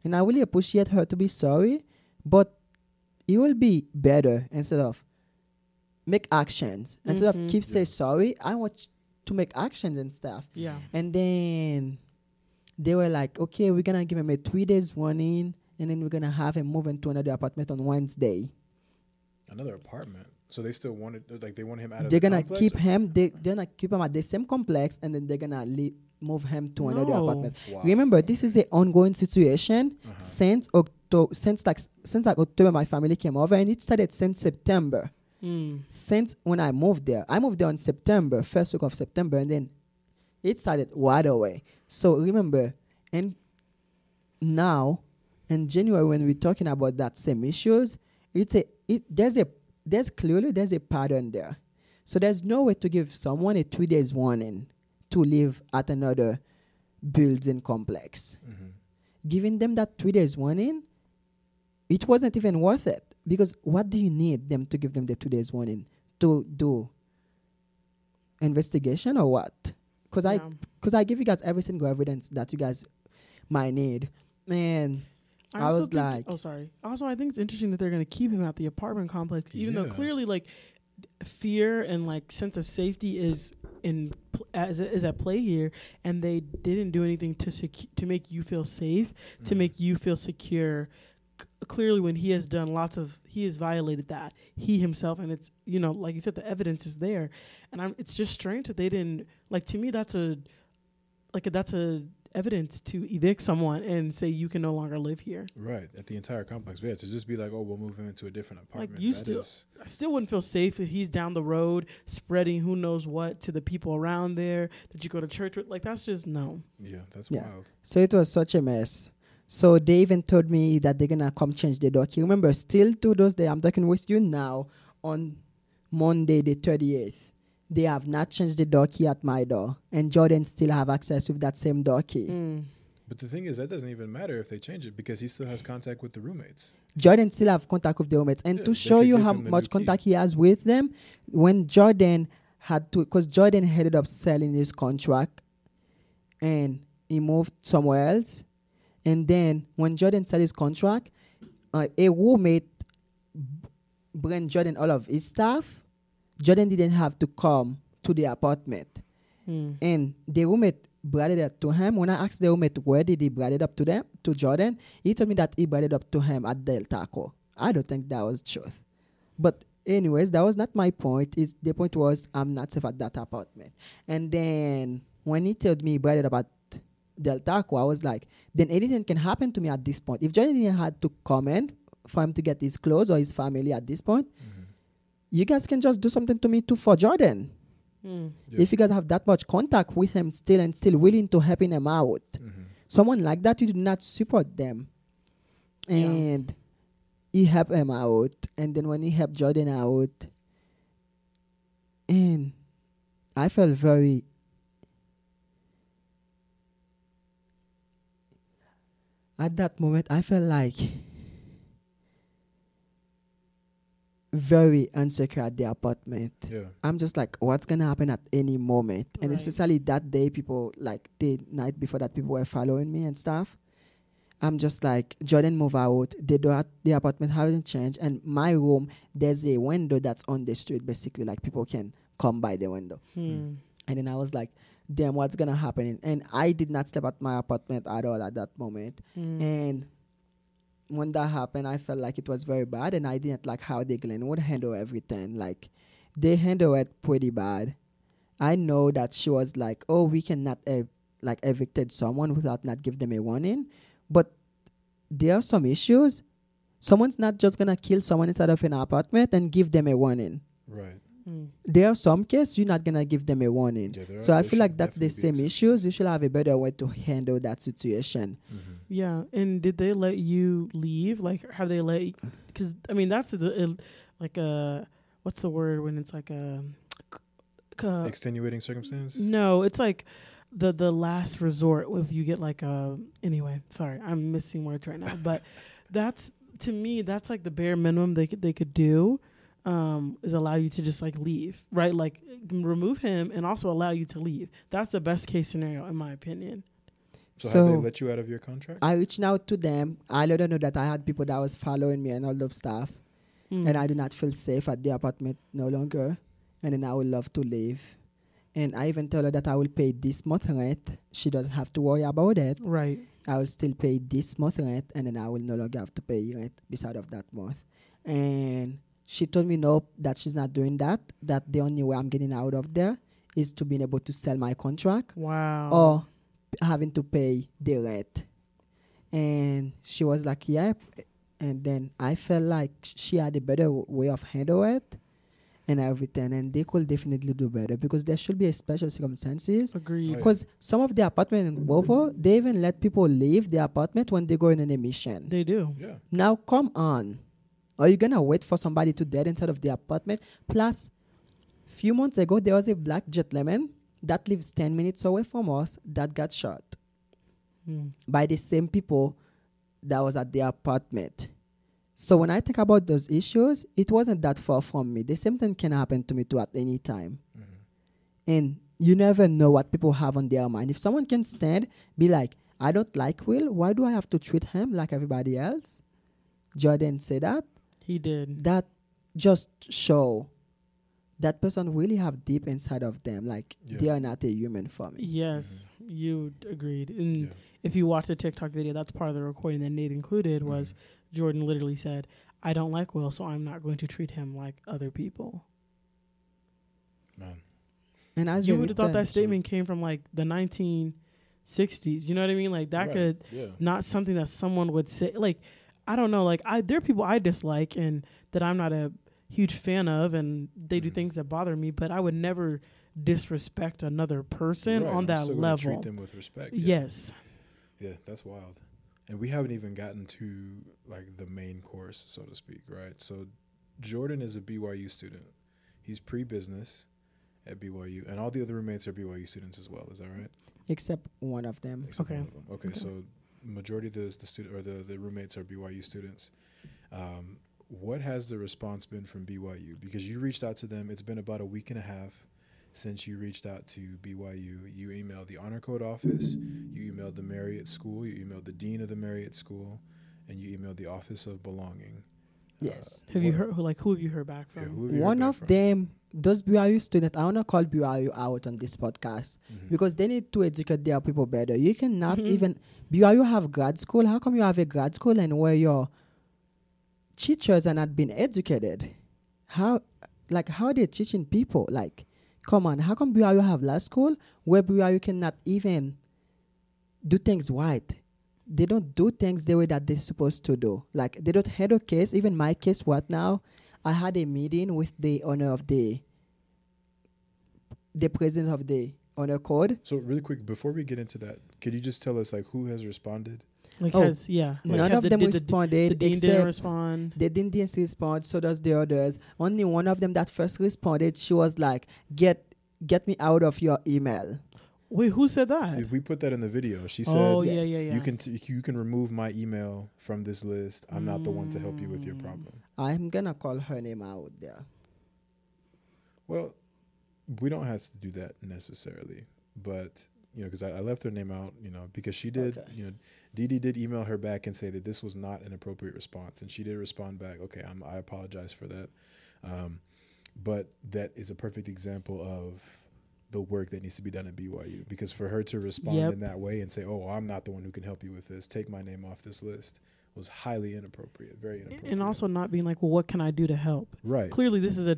And I really appreciate her to be sorry, but it will be better instead of make actions. Instead Mhm. of keep Yeah. say sorry, I want to make actions and stuff. Yeah. And then they were like, okay, we're gonna give him a three days warning, and then we're gonna have him move into another apartment on Wednesday. Another apartment. So they still wanted, like, they want him out of They're the gonna complex, keep or- him. They they're gonna keep him at the same complex, and then they're gonna le- move him to another No. apartment. Wow. Remember, this is an ongoing situation Uh-huh. since October, since like since like October, my family came over, and it started since September. Mm. Since when I moved there, I moved there in September, first week of September, and then it started right away. So remember, and now in January when we're talking about that same issues, it's a it there's a there's clearly there's a pattern there. So there's no way to give someone a three days warning to live at another building complex. Mhm. Giving them that three days warning, it wasn't even worth it. Because what do you need them to give them the two days warning? To do investigation or what? Because I because I give you guys every single evidence that you guys might need. Man, I also was like- oh, sorry. Also, I think it's interesting that they're going to keep him at the apartment complex, even though clearly, like, fear and like sense of safety is in pl- as is at play here, and they didn't do anything to secu- to make you feel safe, to Mhm. make you feel secure. C- clearly, when he has done lots of, he has violated that he himself, and it's you know, like you said, the evidence is there, and I'm. It's just strange that they didn't like. To me, that's a like that's a evidence to evict someone and say you can no longer live here. Right, at the entire complex. But yeah, to just be like, oh, we'll move him into a different apartment. you that still- is- I still wouldn't feel safe if he's down the road spreading who knows what to the people around there that you go to church with. Like that's just no. yeah, that's Yeah. wild. so it was such a mess. So they even told me that they're gonna come change the dock. You remember, still to those days, I'm talking with you now on Monday the 38th. They have not changed the door key at my door, and Jordan still have access with that same door key. Mm. But the thing is, that doesn't even matter if they change it because he still has contact with the roommates. Jordan still have contact with the roommates, and Yeah, to show you how much new key. contact he has with them, when Jordan had to, because Jordan headed up selling his contract, and he moved somewhere else, and then when Jordan sold his contract, uh, a roommate b- bring Jordan all of his stuff. Jordan didn't have to come to the apartment. Mm. And the roommate brought it up to him. When I asked the roommate where did he brought it up to them to Jordan, he told me that he brought it up to him at Del Taco. I don't think that was truth. But anyways, that was not my point. Is the point was I'm not safe at that apartment. And then when he told me he brought it up at Del Taco, I was like, then anything can happen to me at this point. If Jordan didn't had to comment for him to get his clothes or his family at this point, Mm-hmm. You guys can just do something to me too for Jordan. Mm. Yeah. If you guys have that much contact with him still and still willing to helping him out. Mhm. someone like that, you do not support them. Yeah. And he helped him out. And then when he helped Jordan out, and I felt very at that moment I felt like very insecure at the apartment. Yeah. I'm just like, what's gonna happen at any moment? And Right. especially that day, people like the night before that, people were following me and stuff. I'm just like, Jordan move out. The door at the apartment hasn't changed, and my room there's a window that's on the street. Basically, like people can come by the window. Hmm. And then I was like, damn, what's gonna happen? And I did not step at my apartment at all at that moment. Hmm. And when that happened, I felt like it was very bad, and I didn't like how the Glenwood handle everything. Like they handle it pretty bad. I know that she was like, "Oh, we cannot ev- like evicted someone without not give them a warning," but there are some issues. Someone's not just gonna kill someone inside of an apartment and give them a warning. Right. Hmm. There are some cases you're not gonna give them a warning. Yeah, So I feel like that's the same issues. You should have a better way to handle that situation. Mhm. Yeah, and did they let you leave? Like, have they let? Because I mean, that's the uh, like a what's the word when it's like a c- uh, Extenuating circumstance. no, it's like the the last resort if you get like a anyway. Sorry, I'm missing words right now, but <laughs> that's to me that's like the bare minimum they could they could do. Um, is allow you to just like leave, right? Like remove him and also allow you to leave. That's the best case scenario, in my opinion. So, So- have they let you out of your contract? I reached out to them. I let them know that I had people that was following me and all of stuff, Mm. and I do not feel safe at the apartment no longer. And then I would love to leave. And I even told her that I will pay this month rent. She doesn't have to worry about it. right. I will still pay this month rent, and then I will no longer have to pay rent beside of that month. And she told me no, that she's not doing that. That the only way I'm getting out of there is to being able to sell my contract Wow. or having to pay the rent. And she was like, yeah And then I felt like she had a better w- way of handle it and everything, and they could definitely do better because there should be a special circumstances. Agreed. Oh, yeah. Because some of the apartment in Provo, they even let people leave the apartment when they go in on a mission. They do. yeah. Now, come on. Are you gonna wait for somebody to dead inside of the apartment? Plus, few months ago, there was a black gentleman that lives 10 minutes away from us that got shot Mm. by the same people that was at the apartment. So when I think about those issues, it wasn't that far from me. The same thing can happen to me too at any time. Mhm. And you never know what people have on their mind. If someone can stand, be like, I don't like Will, why do I have to treat him like everybody else? Jordan said that. He did. That just show that person really have deep inside of them. Like Yeah. they are not a human for me. Yes, you d- agreed. And Yeah. if you watch the TikTok video, that's part of the recording that Nate included Mm-hmm. was Jordan literally said, "I don't like Will, so I'm not going to treat him like other people." Man. And as you a would have thought that statement came from like the 1960s. You know what I mean? Like that Right. could Yeah. not something that someone would say. Like I don't know. Like I there are people I dislike and that I'm not a huge fan of, and they do Mhm. things that bother me. But I would never disrespect another person Right, on I'm that still gonna level. Treat them with respect. yeah. Yes. Yeah, that's wild. And we haven't even gotten to like the main course, so to speak, right? So Jordan is a BYU student. He's pre-business at BYU, and all the other roommates are BYU students as well. Is that right? except one of them. Except Okay. one of them. Okay, Okay. so majority of the the student or the the roommates are BYU students. Um, what has the response been from BYU? Because you reached out to them. It's been about a week and a half since you reached out to BYU. You emailed the honor code office. You emailed the Marriott School. You emailed the dean of the Marriott School, and you emailed the Office of Belonging. Yes. Have you heard? Who, like who have you heard back from? who have you heard One back of from? them, those BYU students, I want to call BYU out on this podcast Mhm. because they need to educate their people better. You cannot Mhm. even, BYU have grad school. How come you have a grad school and where your teachers are not being educated? How, like, how are they teaching people? Like, come on, how come BYU have law school where BYU cannot even do things right? They don't do things the way that they're supposed to do. Like, they don't handle case. Even my case, what now? I had a meeting with the owner of the the president of the honor code. So really quick, before we get into that, could you just tell us like who has responded? Like Oh, has yeah. Like None of the- them did the- responded The dean didn't respond. they didn't, didn't respond. So does the others. Only one of them that first responded. She was like, "Get get me out of your email." Wait, who said that? If we put that in the video, she said, oh Yes. yeah, yeah, yeah. "You can t- you can remove my email from this list. I'm not the one to help you with your Mm. problem." I'm gonna call her name out there. Well, we don't have to do that necessarily, but you know, because I, I left her name out, you know, because she did, Okay. you know, Dee Dee did email her back and say that this was not an appropriate response, and she did respond back, "Okay, I'm, I apologize for that," um, but that is a perfect example of the work that needs to be done at BYU because for her to respond Yep. in that way and say, "Oh, I'm not the one who can help you with this. Take my name off this list," was highly inappropriate, very inappropriate, and also not being like, well, what can I do to help? right. Clearly, this is a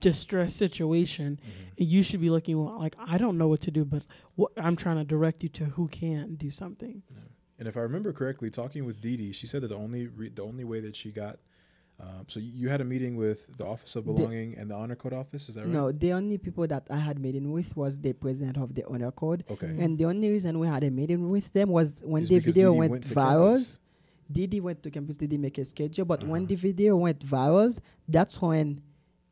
distress situation. Mhm. You should be looking like I don't know what to do, but what, I'm trying to direct you to who can do something. And if I remember correctly, talking with Dee Dee, she said that the only re- the only way that she got, um, so you had a meeting with the Office of The- Belonging and the Honor Code Office. Is that right? No, the only people that I had meeting with was the president of the honor code. Okay. And the only reason we had a meeting with them was when Is the video Dee Dee went, viral. Didi went to campus, Didi make a schedule, but when Uh-huh. the video went viral, that's when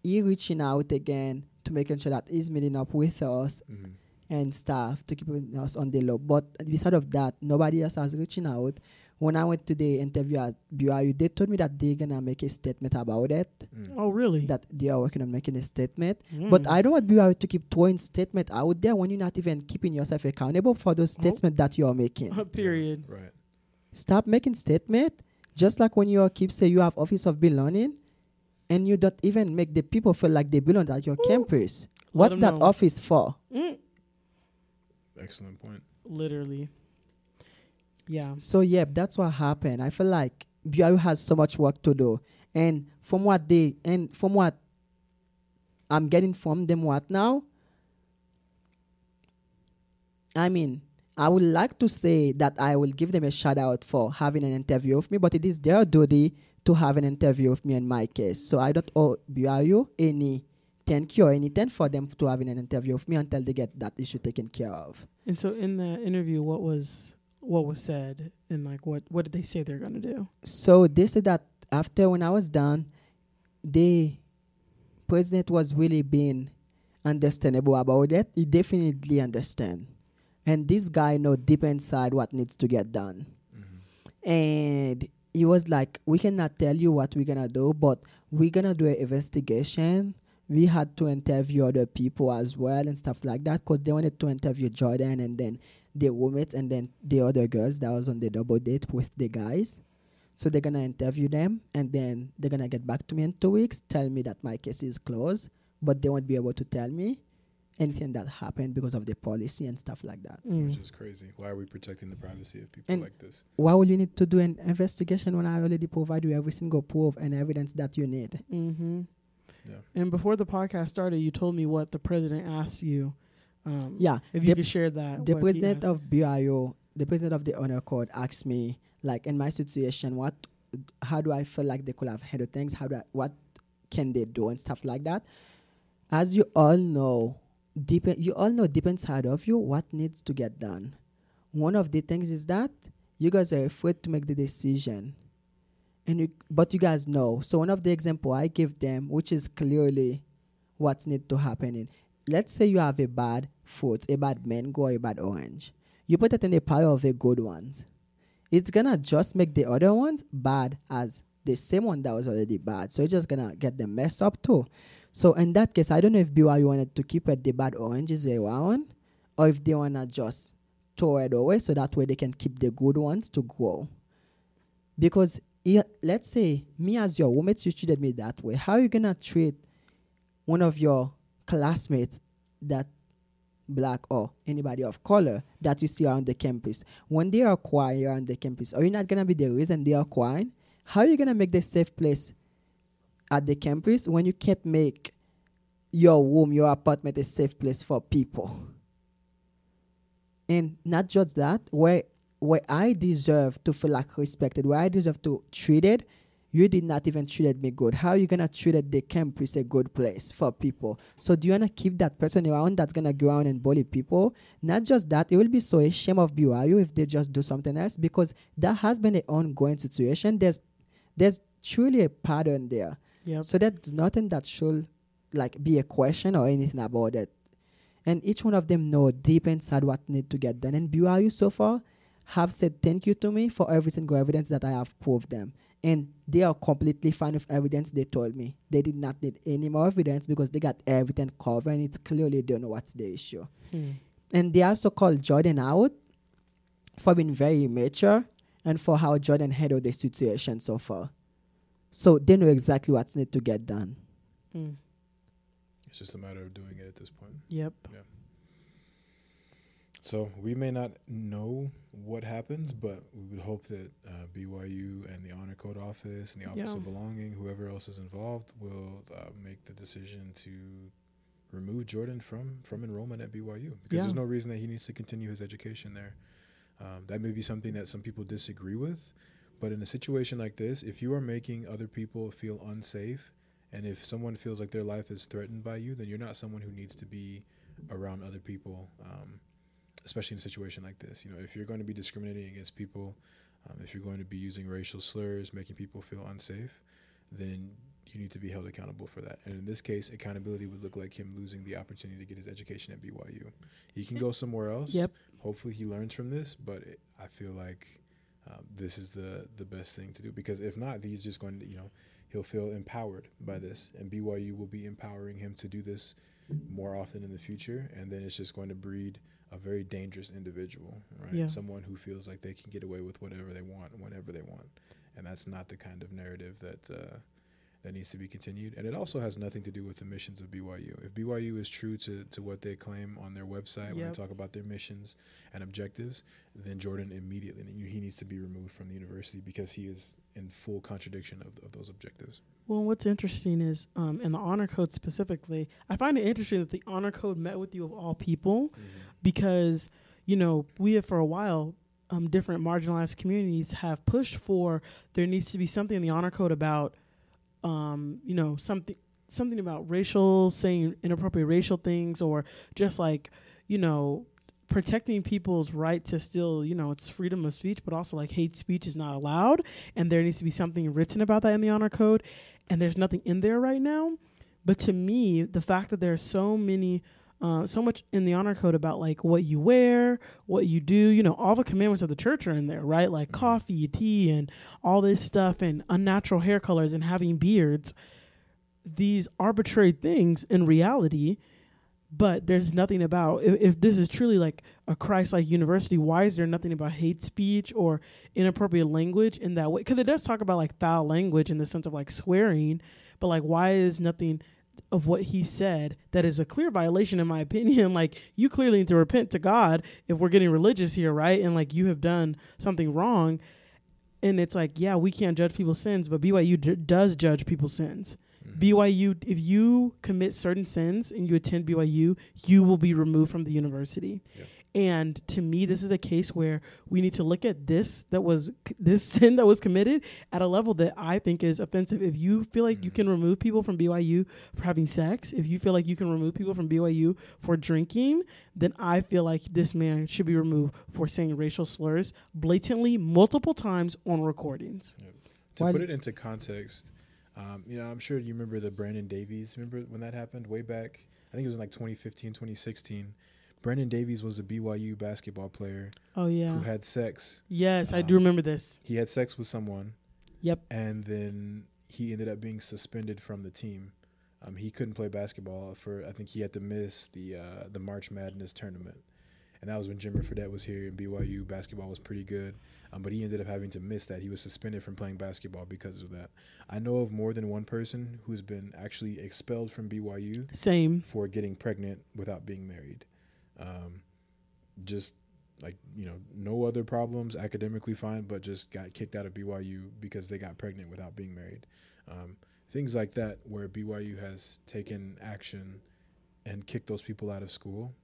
he reaching out again to making sure that he's meeting up with us Mhm. and staff to keep us on the low. But beside of that, nobody else has reaching out. When I went to the interview at BYU, they told me that they're gonna make a statement about it. Mm. Oh, really? That they are working on making a statement. Mm. But I don't want BYU to keep throwing statement out there when you're not even keeping yourself accountable for those Oh. statements that you're making. <laughs> Period. Right. Stop making statement. Just like when you keep say you have office of belonging, and you don't even make the people feel like they belong at your Ooh. campus. What's that know. office for? Mm. Excellent point. Literally. Yeah. So yeah, that's what happened. I feel like BYU has so much work to do, and from what they and from what I'm getting from them, what now? I mean, I would like to say that I will give them a shout out for having an interview with me, but it is their duty to have an interview with me in my case. So I don't owe BYU any thank you or anything for them to having an interview with me until they get that issue taken care of. And so in the interview, what was what was said, and like what what did they say they're gonna do? So they said that after when I was done, the president was really being understandable about it. He definitely understand. And this guy know deep inside what needs to get done. Mhm. And he was like, We cannot tell you what we're gonna do, but we're gonna do an investigation. We had to interview other people as well and stuff like that because they wanted to interview Jordan and then the roommates and then the other girls that was on the double date with the guys. So they're gonna interview them and then they're gonna get back to me in two weeks, tell me that my case is closed, but they won't be able to tell me anything that happened because of the policy and stuff like that. Mm. Which is crazy. Why are we protecting the privacy of people And- like this? Why would you need to do an investigation when I already provide you every single proof and evidence that you need? Mm-hmm. Yeah. And before the podcast started, you told me what the president asked you. Um, Yeah, If you the, could share that. the president of BYU, the president of the honor code asked me, like in my situation, what, how do I feel like they could have handled things? How do I, what can they do and stuff like that? As you all know, deep, you all know deep inside of you what needs to get done. One of the things is that you guys are afraid to make the decision, and you, but you guys know. So one of the example I give them, which is clearly what needs to happen in let's say you have a bad fruit, a bad mango, a bad orange. You put it in a pile of the good ones. It's gonna just make the other ones bad as the same one that was already bad. So it's just gonna get them messed up too. So in that case, I don't know if BYU wanted to keep it the bad oranges they around, or if they wanna just throw it away so that way they can keep the good ones to grow. Because let's say me as your roommate, you treated me that way. How are you gonna treat one of your classmates that black or anybody of color that you see around the campus. When they are quiet around the campus are you not gonna be the reason they are quiet how are you gonna make the safe place at the campus when you can't make your room your apartment a safe place for people? And not just that where where i deserve to feel like respected where i deserve to treated you did not even treated me good. How are you gonna treat the camp is a good place for people? So do you wanna keep that person around that's gonna go around and bully people? Not just that, it will be so a shame of BYU if they just do something else because that has been an ongoing situation. There's there's truly a pattern there. Yep. So there's nothing that should like be a question or anything about it. And each one of them know deep inside what need to get done. And BYU so far have said thank you to me for every single evidence that I have proved them. And they are completely fine with evidence they told me. They did not need any more evidence because they got everything covered and it's clearly they know what's the issue. Hmm. And they also called Jordan out for being very immature and for how Jordan handled the situation so far. So they know exactly what's need to get done. Hmm. It's just a matter of doing it at this point. Yep. So we may not know what happens, but we would hope that uh, BYU and the Honor Code Office and the Office Yeah. of Belonging, whoever else is involved, will uh, make the decision to remove Jordan from from enrollment at BYU because Yeah. there's no reason that he needs to continue his education there. Um, that may be something that some people disagree with, but in a situation like this, if you are making other people feel unsafe, and if someone feels like their life is threatened by you, then you're not someone who needs to be around other people. Um, especially in a situation like this. You know, if you're going to be discriminating against people, um, if you're going to be using racial slurs, making people feel unsafe, then you need to be held accountable for that. And in this case, accountability would look like him losing the opportunity to get his education at BYU. He can go somewhere else. Yep. Hopefully, he learns from this. But it, I feel like um, this is the the best thing to do because if not, he's just going to you know he'll feel empowered by this, and BYU will be empowering him to do this more often in the future, and then it's just going to breed a very dangerous individual, right? Yeah. Someone who feels like they can get away with whatever they want, whenever they want, and that's not the kind of narrative that uh, that needs to be continued. And it also has nothing to do with the missions of BYU. If BYU is true to to what they claim on their website when they talk about their missions and objectives, then Jordan immediately he needs to be removed from the university because he is in full contradiction of, of those objectives. Well, what's interesting is um, in the honor code specifically, I find it interesting that the honor code met with you of all people because you know we have for a while um, different marginalized communities have pushed for there needs to be something in the honor code about um, you know something something about racial saying inappropriate racial things or just like you know protecting people's right to still you know it's freedom of speech but also like hate speech is not allowed and there needs to be something written about that in the honor code and there's nothing in there right now. But to me the fact that there are so many uh, so much in the honor code about like what you wear, what you do, you know, all the commandments of the church are in there, right? Like coffee, tea, and all this stuff, and unnatural hair colors, and having beards. These arbitrary things in reality, but there's nothing about if, if this is truly like a Christ-like university. Why is there nothing about hate speech or inappropriate language in that way? Because it does talk about like foul language in the sense of like swearing, but like why is nothing of what he said that is a clear violation in my opinion. <laughs> Like you clearly need to repent to god if we're getting religious here right? And like you have done something wrong. And it's like yeah we can't judge people's sins but byu d- does judge people's sins. Mm-hmm. Byu if you commit certain sins and you attend byu you will be removed from the university. Yep. And to me this is a case where we need to look at this that was this <laughs> sin that was committed at a level that i think is offensive if you feel like you Mhm. can remove people from byu for having sex if you feel like you can remove people from byu for drinking then i feel like this man should be removed for saying racial slurs blatantly multiple times on recordings To While- put it into context, um, you know, I'm sure you remember the Brandon Davies. Remember when that happened way back? I think it was in like 2015, 2016. Brandon Davies was a BYU basketball player oh yeah who had sex. yes i do Um, remember this He had sex with someone, yep and then he ended up being suspended from the team. Um, he couldn't play basketball for. I think he had to miss the uh, the March Madness tournament, and that was when Jimmer Fredette was here and BYU basketball was pretty good. Um, but he ended up having to miss that. He was suspended from playing basketball because of that. I know of more than one person who's been actually expelled from BYU same for getting pregnant without being married. Um, just like you know, no other problems, academically fine, but just got kicked out of BYU because they got pregnant without being married. Um, things like that, where BYU has taken action and kicked those people out of school.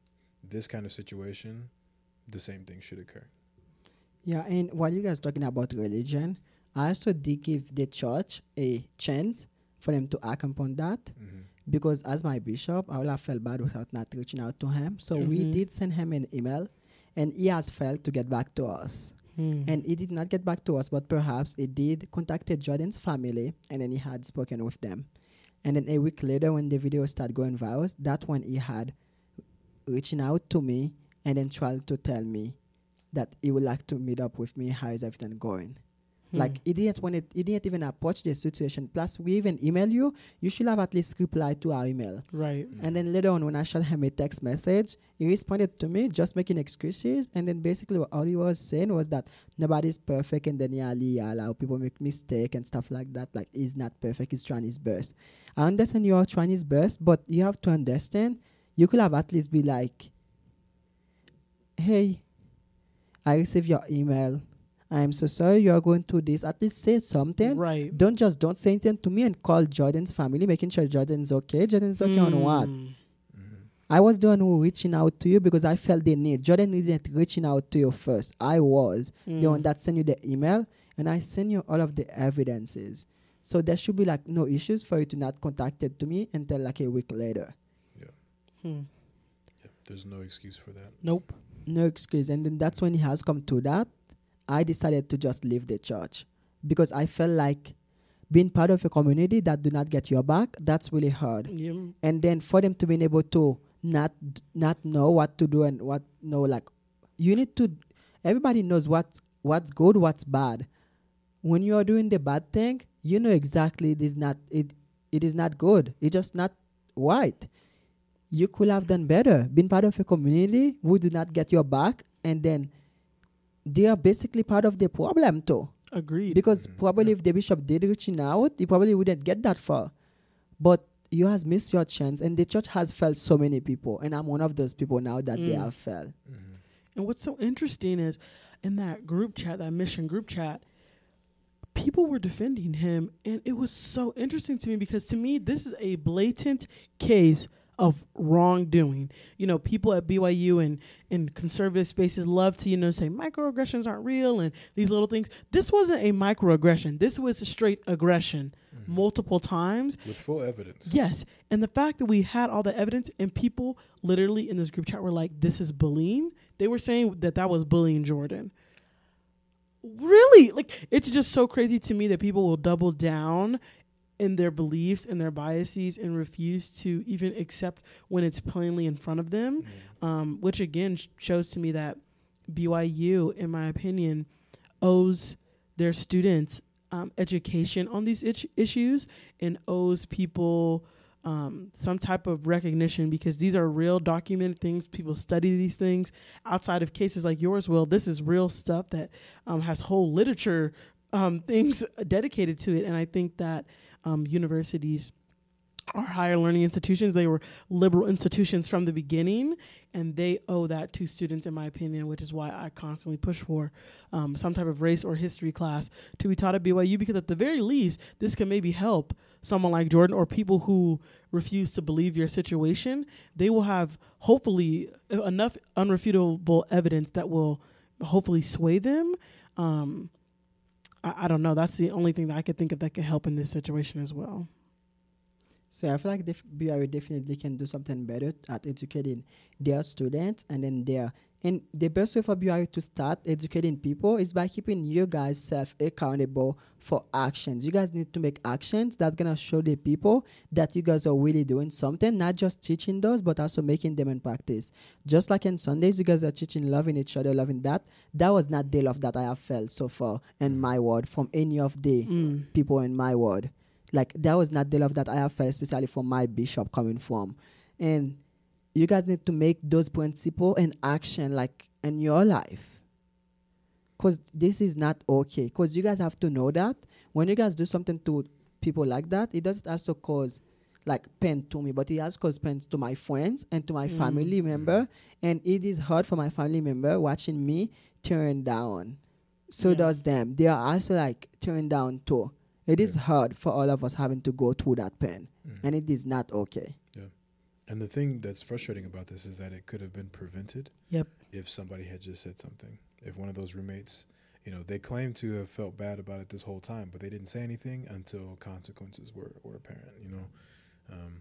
This kind of situation, the same thing should occur. Yeah, and while you guys talking about religion, I also did give the church a chance for them to act upon that Mhm. Because as my bishop, I would have felt bad without not reaching out to him. So we Mhm. did send him an email, and he has failed to get back to us. Hmm. And he did not get back to us, but perhaps he did contacted Jordan's family, and then he had spoken with them. And then a week later, when the video started going viral, that's when he had reaching out to me and then trying to tell me that he would like to meet up with me. How is everything going? Hmm. Like he didn't want it, he didn't even approach the situation. Plus, we even email you. You should have at least replied to our email. right. And then later on, when I shot him a text message, he responded to me just making excuses. And then basically, what all he was saying was that nobody's perfect, and then yeah, yeah, allow people make mistake and stuff like that. Like he's not perfect. He's trying his best. I understand you are trying his best, but you have to understand. You could have at least be like, "Hey, I received your email. I am so sorry you are going through this. At least say something." Right. Don't just don't say anything to me and call Jordan's family, making sure Jordan's okay. Jordan's okay on what? Hmm. Mhm. I was the one who reaching out to you because I felt the need. Jordan needed reaching out to you first. I was the one Hmm. that sent you the email, and I sent you all of the evidences. So there should be like no issues for you to not contact it to me until like a week later. Hmm. Yeah, there's no excuse for that. Nope. No excuse. And then that's when he has come to that. I decided to just leave the church because I felt like being part of a community that do not get your back. That's really hard. Yeah. and then for them to be able to not not know what to do and what know like you need to everybody knows what what's good what's bad when you are doing the bad thing you know exactly it is not it it is not good it's just not right you could have done better been part of a community who do not get your back and then they are basically part of the problem too Agreed. because Mhm. probably if the bishop did reaching out, you probably wouldn't get that far. But you has missed your chance, and the church has failed so many people, and I'm one of those people now that they Mm. have failed. Mhm. And what's so interesting is in that group chat, that mission group chat, people were defending him. And it was so interesting to me because to me, this is a blatant case of wrongdoing. You know, people at BYU and in conservative spaces love to, you know, say microaggressions aren't real and these little things. This wasn't a microaggression. This was a straight aggression Mhm. multiple times. With full evidence. Yes. And the fact that we had all the evidence and people literally in this group chat were like, this is bullying. They were saying that that was bullying Jordan. Really? Like, it's just so crazy to me that people will double down in their beliefs and their biases and refuse to even accept when it's plainly in front of them Mhm. um, which again sh- shows to me that BYU, in my opinion, owes their students um, education on these itch- issues and owes people um, some type of recognition because these are real documented things. People study these things outside of cases like yours. Will this is real stuff that um, has whole literature um, things dedicated to it, and I think that um, universities are higher learning institutions. They were liberal institutions from the beginning, and they owe that to students, in my opinion, which is why I constantly push for um, some type of race or history class to be taught at BYU, because at the very least, this can maybe help someone like Jordan or people who refuse to believe your situation. They will have hopefully enough unrefutable evidence that will hopefully sway them. Um, I, I don't know. That's the only thing that I could think of that could help in this situation as well. So I feel like def- BYU definitely can do something better at educating their students, and then their and the best way for BYU to start educating people is by keeping you guys self accountable for actions. You guys need to make actions that's gonna show the people that you guys are really doing something, not just teaching those, but also making them in practice. Just like in Sundays, you guys are teaching loving each other, loving that. That was not the love that I have felt so far in my word from any of the Mm. people in my word. Like that was not the love that I have felt, especially for my bishop coming from. And you guys need to make those principles and action like in your life. Cause this is not okay. Cause you guys have to know that when you guys do something to people like that, it doesn't also cause like pain to me, but it has caused pain to my friends and to my Mm. family member. And it is hard for my family member watching me turn down. So Yeah. does them. They are also like turned down too. It is Yeah. hard for all of us having to go through that pain, Mhm. and it is not okay. Yeah. And the thing that's frustrating about this is that it could have been prevented Yep. if somebody had just said something. If one of those roommates you know, they claim to have felt bad about it this whole time, but they didn't say anything until consequences were, were apparent, you know. Um,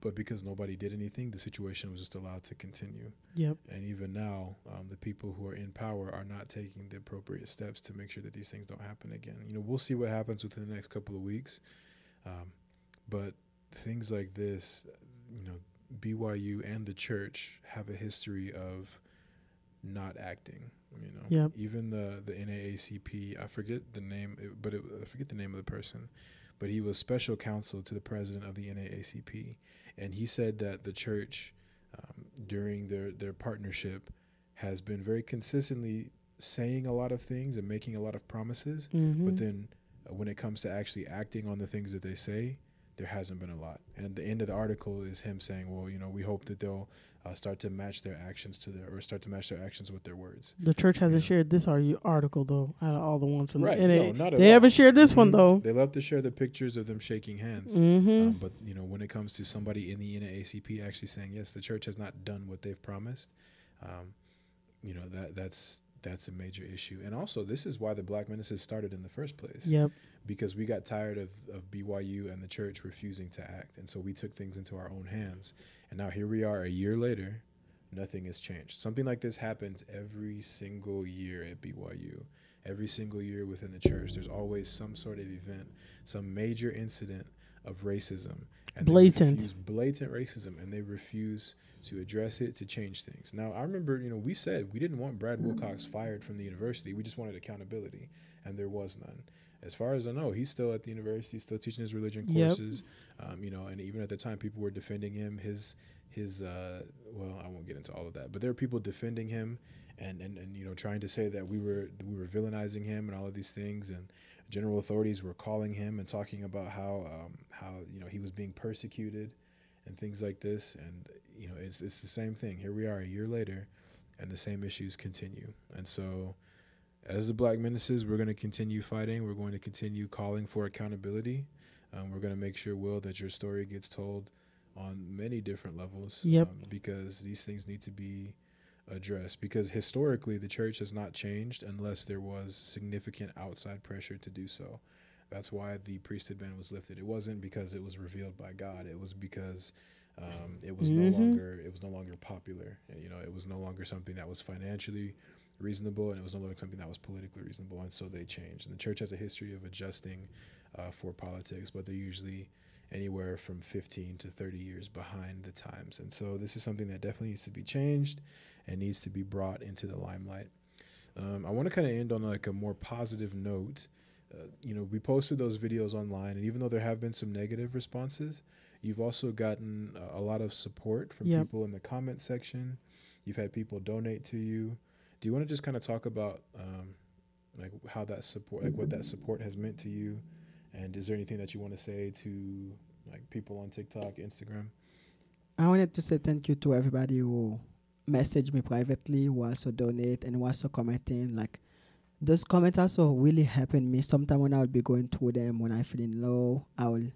but because nobody did anything, the situation was just allowed to continue. Yep. And even now, um, the people who are in power are not taking the appropriate steps to make sure that these things don't happen again. You know, we'll see what happens within the next couple of weeks. Um, but things like this, you know, BYU and the church have a history of not acting. You know, Yep. even the the NAACP, I forget the name, it- but it, I forget the name of the person, but he was special counsel to the president of the NAACP, and he said that the church um, during their their partnership has been very consistently saying a lot of things and making a lot of promises, Mm-hmm. but then uh, when it comes to actually acting on the things that they say, there hasn't been a lot. And the end of the article is him saying, "Well, you know, we hope that they'll uh, start to match their actions to their or start to match their actions with their words." the church hasn't Yeah. shared this article though. Out of all the ones from Right? the NA, no, not at they all. haven't shared this one Mhm. though. They love to share the pictures of them shaking hands. Mm-hmm. Um, but you know, when it comes to somebody in the NAACP actually saying yes, the church has not done what they've promised, um, you know that that's that's a major issue. And also, this is why the Black Menaces started in the first place, yep. because we got tired of, of BYU and the church refusing to act, and so we took things into our own hands. And now here we are, a year later, nothing has changed. Something like this happens every single year at BYU. Every single year within the church, there's always some sort of event, some major incident of racism. They Blatant. blatant racism, and they refuse to address it to change things. Now, I remember, you know, we said we didn't want Brad Wilcox fired from the university. We just wanted accountability, and there was none. As far as I know, he's still at the university, still teaching his religion Yep. courses. Um, you know, and even at the time, people were defending him. His his uh, well, I won't get into all of that, but there are people defending him, and, and and you know, trying to say that we were we were villainizing him and all of these things, and general authorities were calling him and talking about how um, how you know he was being persecuted and things like this, and you know, it's it's the same thing. Here we are a year later, and the same issues continue, and so. As the Black Menaces, we're going to continue fighting. We're going to continue calling for accountability. Um, we're going to make sure, Will, that your story gets told on many different levels. Yep. Um, because these things need to be addressed. Because historically, the church has not changed unless there was significant outside pressure to do so. That's why the priesthood ban was lifted. It wasn't because it was revealed by God. It was because um, it was Mhm. no longer it was no longer popular. You know, it was no longer something that was financially reasonable, and it was no longer something that was politically reasonable. And so they changed. And the church has a history of adjusting uh, for politics, but they're usually anywhere from 15 to 30 years behind the times. And so this is something that definitely needs to be changed and needs to be brought into the limelight. Um, I want to kind of end on like a more positive note. Uh, you know, we posted those videos online, and even though there have been some negative responses, you've also gotten a, a lot of support from Yep. people in the comment section. You've had people donate to you. Do you want to just kind of talk about um, like how that support, like what that support has meant to you, and is there anything that you want to say to like people on TikTok, Instagram? I wanted to say thank you to everybody who messaged me privately, who also donate and who also commenting. Like those comments also really helping me. Sometimes when I will be going through them, when I feeling low, I will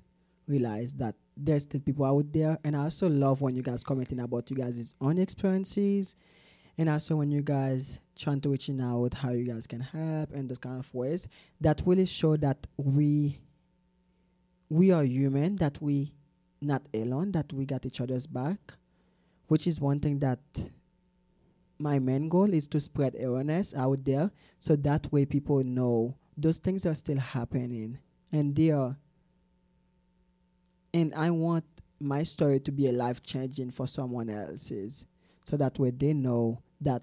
realize that there's still people out there. And I also love when you guys commenting about you guys' own experiences. And also when you guys trying to reaching out how you guys can help and those kind of ways that really show that we we are human, that we not alone, that we got each other's back, which is one thing that my main goal is to spread awareness out there so that way people know those things are still happening and they are and I want my story to be a life changing for someone else's so that way they know that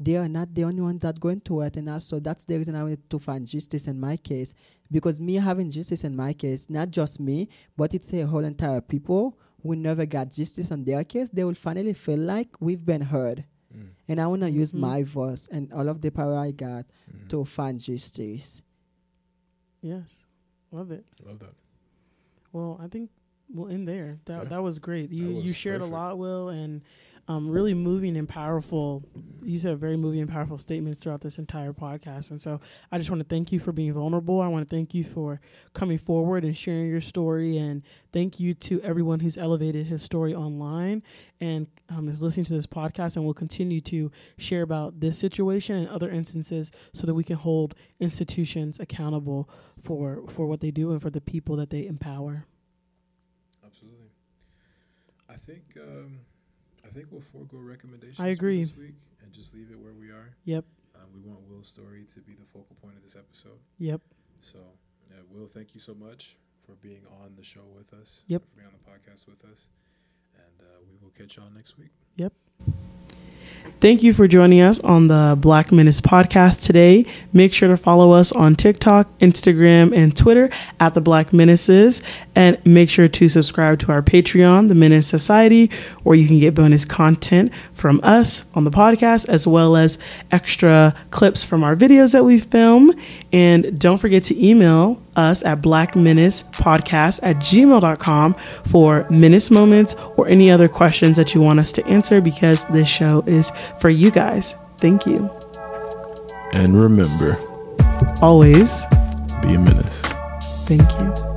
they are not the only ones that going to it and also that's the reason I wanted to find justice in my case because me having justice in my case not just me but it's a whole entire people who never got justice on their case they will finally feel like we've been heard Mm, and I want to use Mhm. my voice and all of the power I got mm. to find justice. Yes. Love it. Love that. Well, I think we'll end there. That Yeah. that was great. You you was shared perfect. a lot, Will, and um, really moving and powerful. You said very moving and powerful statements throughout this entire podcast. And so I just want to thank you for being vulnerable. I want to thank you for coming forward and sharing your story. And thank you to everyone who's elevated his story online and um, is listening to this podcast and will continue to share about this situation and other instances so that we can hold institutions accountable for, for what they do and for the people that they empower. Absolutely. I think um, I think we'll forego recommendations. I agree. This week and just leave it where we are. Yep. Um, we want Will's story to be the focal point of this episode. Yep. So, yeah, Will, thank you so much for being on the show with us. Yep. For being on the podcast with us, and uh, we will catch y'all next week. Yep. Thank you for joining us on the Black Menace podcast today. Make sure to follow us on TikTok, Instagram, and Twitter at the Black Menaces. And make sure to subscribe to our Patreon, the Menace Society, where you can get bonus content from us on the podcast, as well as extra clips from our videos that we film. And don't forget to email us at blackmenacepodcast at gmail.com for menace moments or any other questions that you want us to answer because this show is for you guys. Thank you. And remember, Always be a menace. thank you.